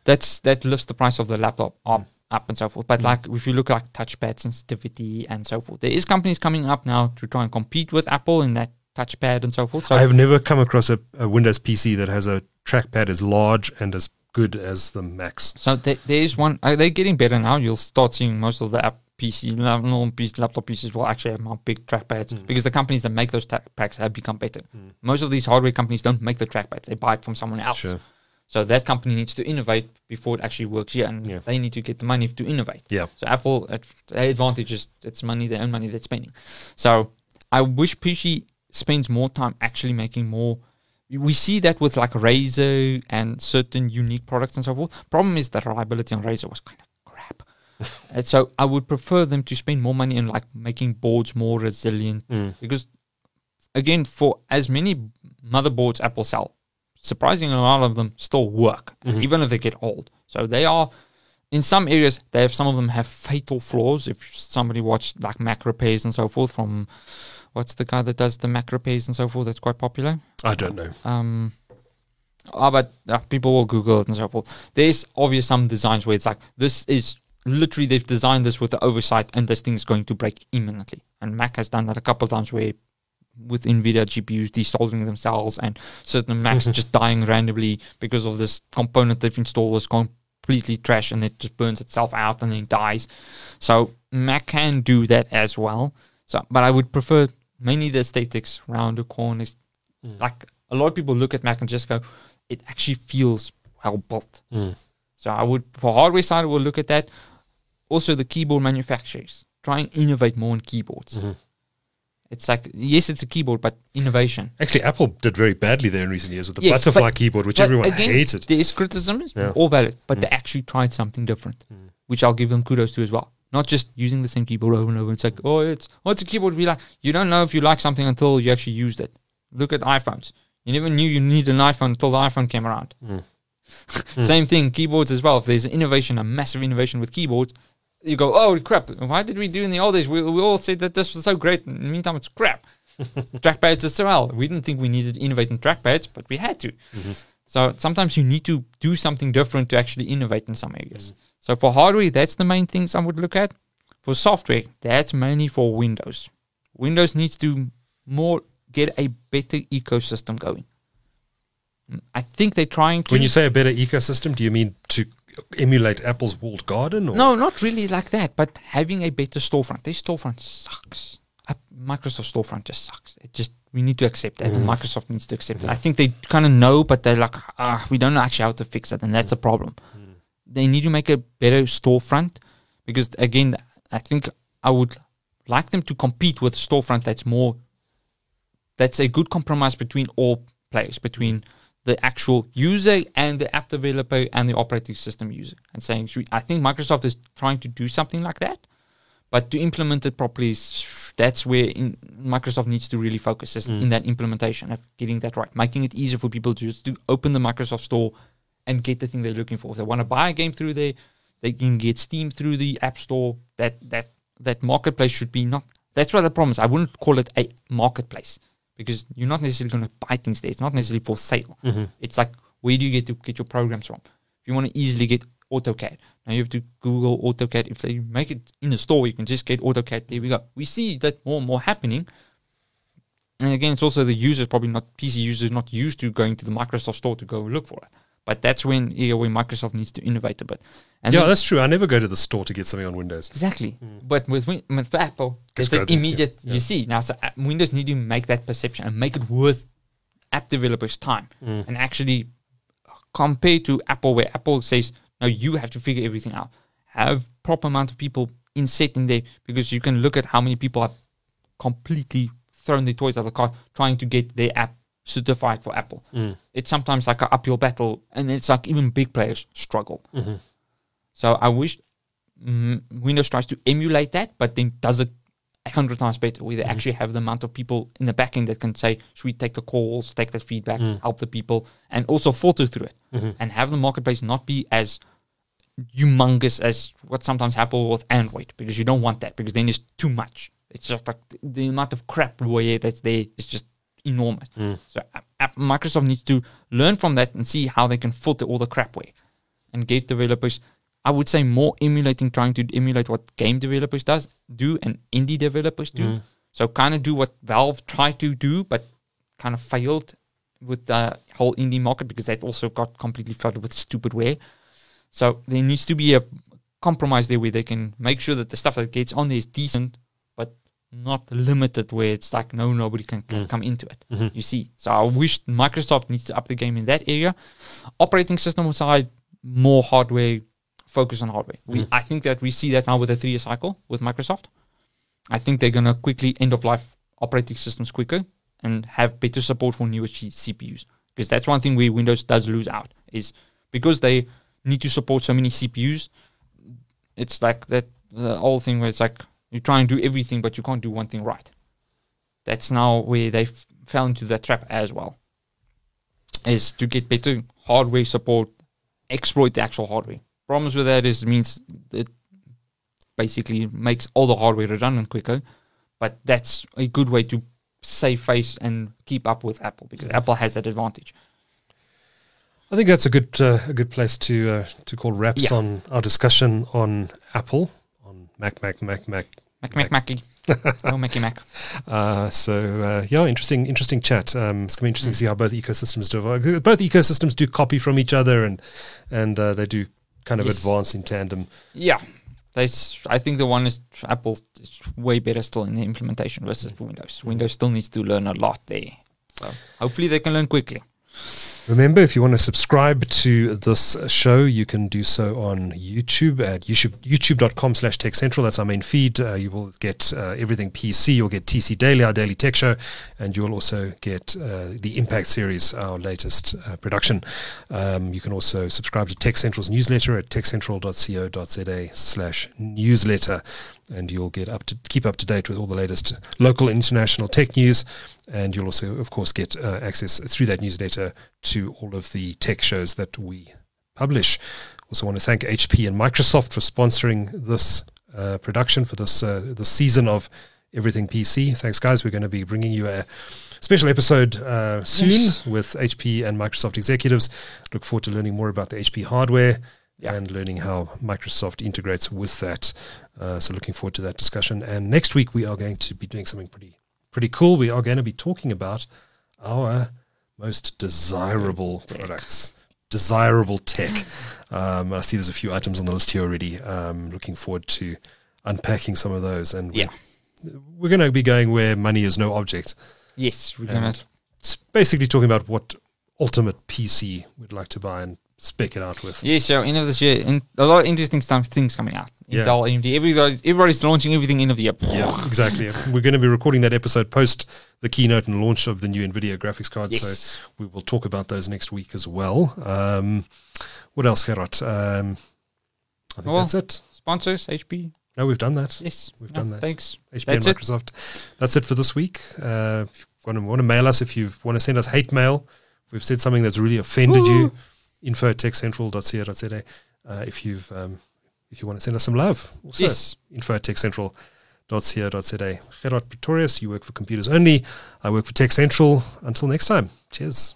that's that lifts the price of the laptop up, mm. up and so forth. But mm. like if you look like touchpad sensitivity and so forth, there is companies coming up now to try and compete with Apple in that touchpad and so forth. So I have never come across a, a Windows PC that has a trackpad as large and as good as the Macs. So there, there is one. Uh, they're getting better now. You'll start seeing most of the app PC, normal PC, laptop PCs will actually have more big trackpads mm. because the companies that make those trackpads have become better. Mm. Most of these hardware companies don't make the trackpads; they buy it from someone else. Sure. So that company needs to innovate before it actually works here, and Yeah. they need to get the money to innovate. Yeah. So Apple, at their advantage is it's money, their own money they're spending. So I wish PC spends more time actually making more. We see that with like Razer and certain unique products and so forth. Problem is the reliability on Razer was kind of. And so I would prefer them to spend more money on like making boards more resilient because again, for as many motherboards Apple sell, surprisingly a lot of them still work, even if they get old. So they are in some areas they have some of them have fatal flaws. If somebody watched like Mac repairs and so forth from what's the guy that does the Mac repairs and so forth, that's quite popular. I don't know. Um ah, but uh, people will Google it and so forth. There's obvious some designs where it's like this is literally they've designed this with the oversight and this thing is going to break imminently. And Mac has done that a couple of times where with NVIDIA GPUs desoldering themselves and certain Macs mm-hmm. just dying randomly because of this component they've installed was completely trash and it just burns itself out and then dies. So Mac can do that as well. So, but I would prefer mainly the aesthetics, round the corners. Mm. Like a lot of people look at Mac and just go, it actually feels well built. Mm. So I would, for hardware side, we'll look at that. Also, the keyboard manufacturers try and innovate more on keyboards. Mm-hmm. It's like yes, it's a keyboard, but innovation. Actually, Apple did very badly there in recent years with the Yes, butterfly but- keyboard, which everyone again, hated. There is criticism, Yeah. all valid, but they mm. actually tried something different, mm. which I'll give them kudos to as well. Not just using the same keyboard over and over. It's like, oh, it's what's a keyboard be like? You don't know if you like something until you actually used it. Look at iPhones. You never knew you needed an iPhone until the iPhone came around. Mm. [LAUGHS] Same thing, keyboards as well. If there's an innovation, a massive innovation with keyboards, you go, oh crap! Why did we do in the old days? We, we all said that this was so great. In the meantime, it's crap. [LAUGHS] trackpads as well. We didn't think we needed to innovate in trackpads, but we had to. Mm-hmm. So sometimes you need to do something different to actually innovate in some areas. Mm-hmm. So for hardware, that's the main things I would look at. For software, that's mainly for Windows. Windows needs to more get a better ecosystem going. Mm, I think they're trying to. When you say a better ecosystem, do you mean to emulate Apple's walled garden? Or? No, not really like that, but having a better storefront. Their storefront sucks. Microsoft storefront just sucks. It just we need to accept that, and mm. Microsoft needs to accept it. Mm-hmm. I think they kind of know, but they're like, ah, we don't know actually how to fix it, and that's a problem. Mm. They need to make a better storefront because again, I think I would like them to compete with storefront that's more that's a good compromise between all players, between the actual user and the app developer and the operating system user. And saying, I think Microsoft is trying to do something like that, but to implement it properly, is, that's where in, Microsoft needs to really focus is mm. in that implementation of getting that right, making it easier for people to just to open the Microsoft Store and get the thing they're looking for. If they want to buy a game through there, they can get Steam through the App Store. That that that marketplace should be not. That's what the problem is. I wouldn't call it a marketplace because you're not necessarily going to buy things there. It's not necessarily for sale. Mm-hmm. It's like where do you get to get your programs from? If you want to easily get AutoCAD, now you have to Google AutoCAD. If they make it in the store, you can just get AutoCAD. There we go. We see that more and more happening. And again, it's also the users probably not PC users not used to going to the Microsoft store to go look for it. But that's when yeah, when Microsoft needs to innovate a bit. And yeah, that's true. I never go to the store to get something on Windows. Exactly. But with, with Apple, it's an immediate, yeah. you see. Now, so uh, Windows need to make that perception and make it worth app developers' time. And actually compare to Apple, where Apple says, no, you have to figure everything out. Have proper amount of people in set in there because you can look at how many people have completely thrown their toys out of the car trying to get their app certified for Apple. Mm. It's sometimes like an uphill battle, and it's like even big players struggle. Mm-hmm. So I wish mm, Windows tries to emulate that, but then does it a hundred times better, where they mm-hmm. actually have the amount of people in the backend that can say, should we take the calls, take that feedback, mm. help the people, and also filter through it, mm-hmm. and have the marketplace not be as humongous as what sometimes happens with Android, because you don't want that, because then it's too much. It's just like the, the amount of crapware that's there is just enormous. Hmm. So app- app- Microsoft needs to learn from that and see how they can filter all the crapware and get developers. I would say more emulating, trying to emulate what game developers does do and indie developers do. Hmm. So kind of do what Valve tried to do, but kind of failed with the whole indie market because that also got completely flooded with stupidware. So there needs to be a compromise there where they can make sure that the stuff that gets on there is decent, but not limited where it's like no nobody can, can mm. come into it. Mm-hmm. You see. So I wish Microsoft needs to up the game in that area. Operating system side, more hardware, focus on hardware. We mm. I think that we see that now with the three year cycle with Microsoft. I think they're gonna quickly end of life operating systems quicker and have better support for newer CPUs. Because that's one thing where Windows does lose out is because they need to support so many CPUs. It's like that the whole thing where it's like you try and do everything, but you can't do one thing right. That's now where they f- fell into that trap as well. Is to get better hardware support, exploit the actual hardware. Problems with that is it means it basically makes all the hardware redundant quicker, but that's a good way to save face and keep up with Apple because Apple has that advantage. I think that's a good uh, a good place to uh, to call wraps Yeah. on our discussion on Apple on Mac Mac Mac Mac. Mac Mac Macky. no Macky Mac. Uh, so uh, yeah, interesting interesting chat. Um, it's gonna be interesting Mm. to see how both ecosystems do. Both ecosystems do copy from each other, and and uh, they do kind of Yes. advance in tandem. Yeah. That's, I think the one is Apple is way better still in the implementation versus Windows. Windows still needs to learn a lot there. So hopefully they can learn quickly. Remember, if you want to subscribe to this show, you can do so on YouTube at YouTube, youtube.com slash tech central. That's our main feed. Uh, you will get uh, everything PC. You'll get TC Daily, our daily tech show, and you will also get uh, the Impact series, our latest uh, production. Um, you can also subscribe to Tech Central's newsletter at techcentral.co.za slash newsletter and you'll get up to keep up to date with all the latest local and international tech news and you'll also of course get uh, access through that newsletter to all of the tech shows that we publish also want to thank hp and microsoft for sponsoring this uh, production for this uh, this season of everything pc thanks guys we're going to be bringing you a special episode uh, soon Yes. with hp and microsoft executives look forward to learning more about the hp hardware Yeah. and learning how Microsoft integrates with that. Uh, so looking forward to that discussion. And next week we are going to be doing something pretty pretty cool. We are going to be talking about our most desirable products, desirable tech. [LAUGHS] Um, I see there's a few items on the list here already. Um, looking forward to unpacking some of those, and we're- Yeah. we're going to be going where money is no object. Yes, we're gonna. it's basically talking about what ultimate PC we'd like to buy and spec it out with. Yeah, so end of this year, in, a lot of interesting stuff, things coming out. Yeah. AMD, everybody, everybody's launching everything end of the year. Yeah, exactly. We're going to be recording that episode post the keynote and launch of the new NVIDIA graphics card. Yes. So we will talk about those next week as well. Um, what else, Gerard? Um, I think Well, that's it. Sponsors, HP. No, we've done that. Yes, We've No, done that. Thanks. HP That's and it. Microsoft. That's it for this week. Uh, if you want to, want to mail us, if you want to send us hate mail, we've said something that's really offended you, info at techcentral.co.za. Uh, if you've um, if you want to send us some love, also Yes. info at techcentral.co.za. Gerard Pretorius, you work for Computers Only. I work for Tech Central. Until next time, cheers.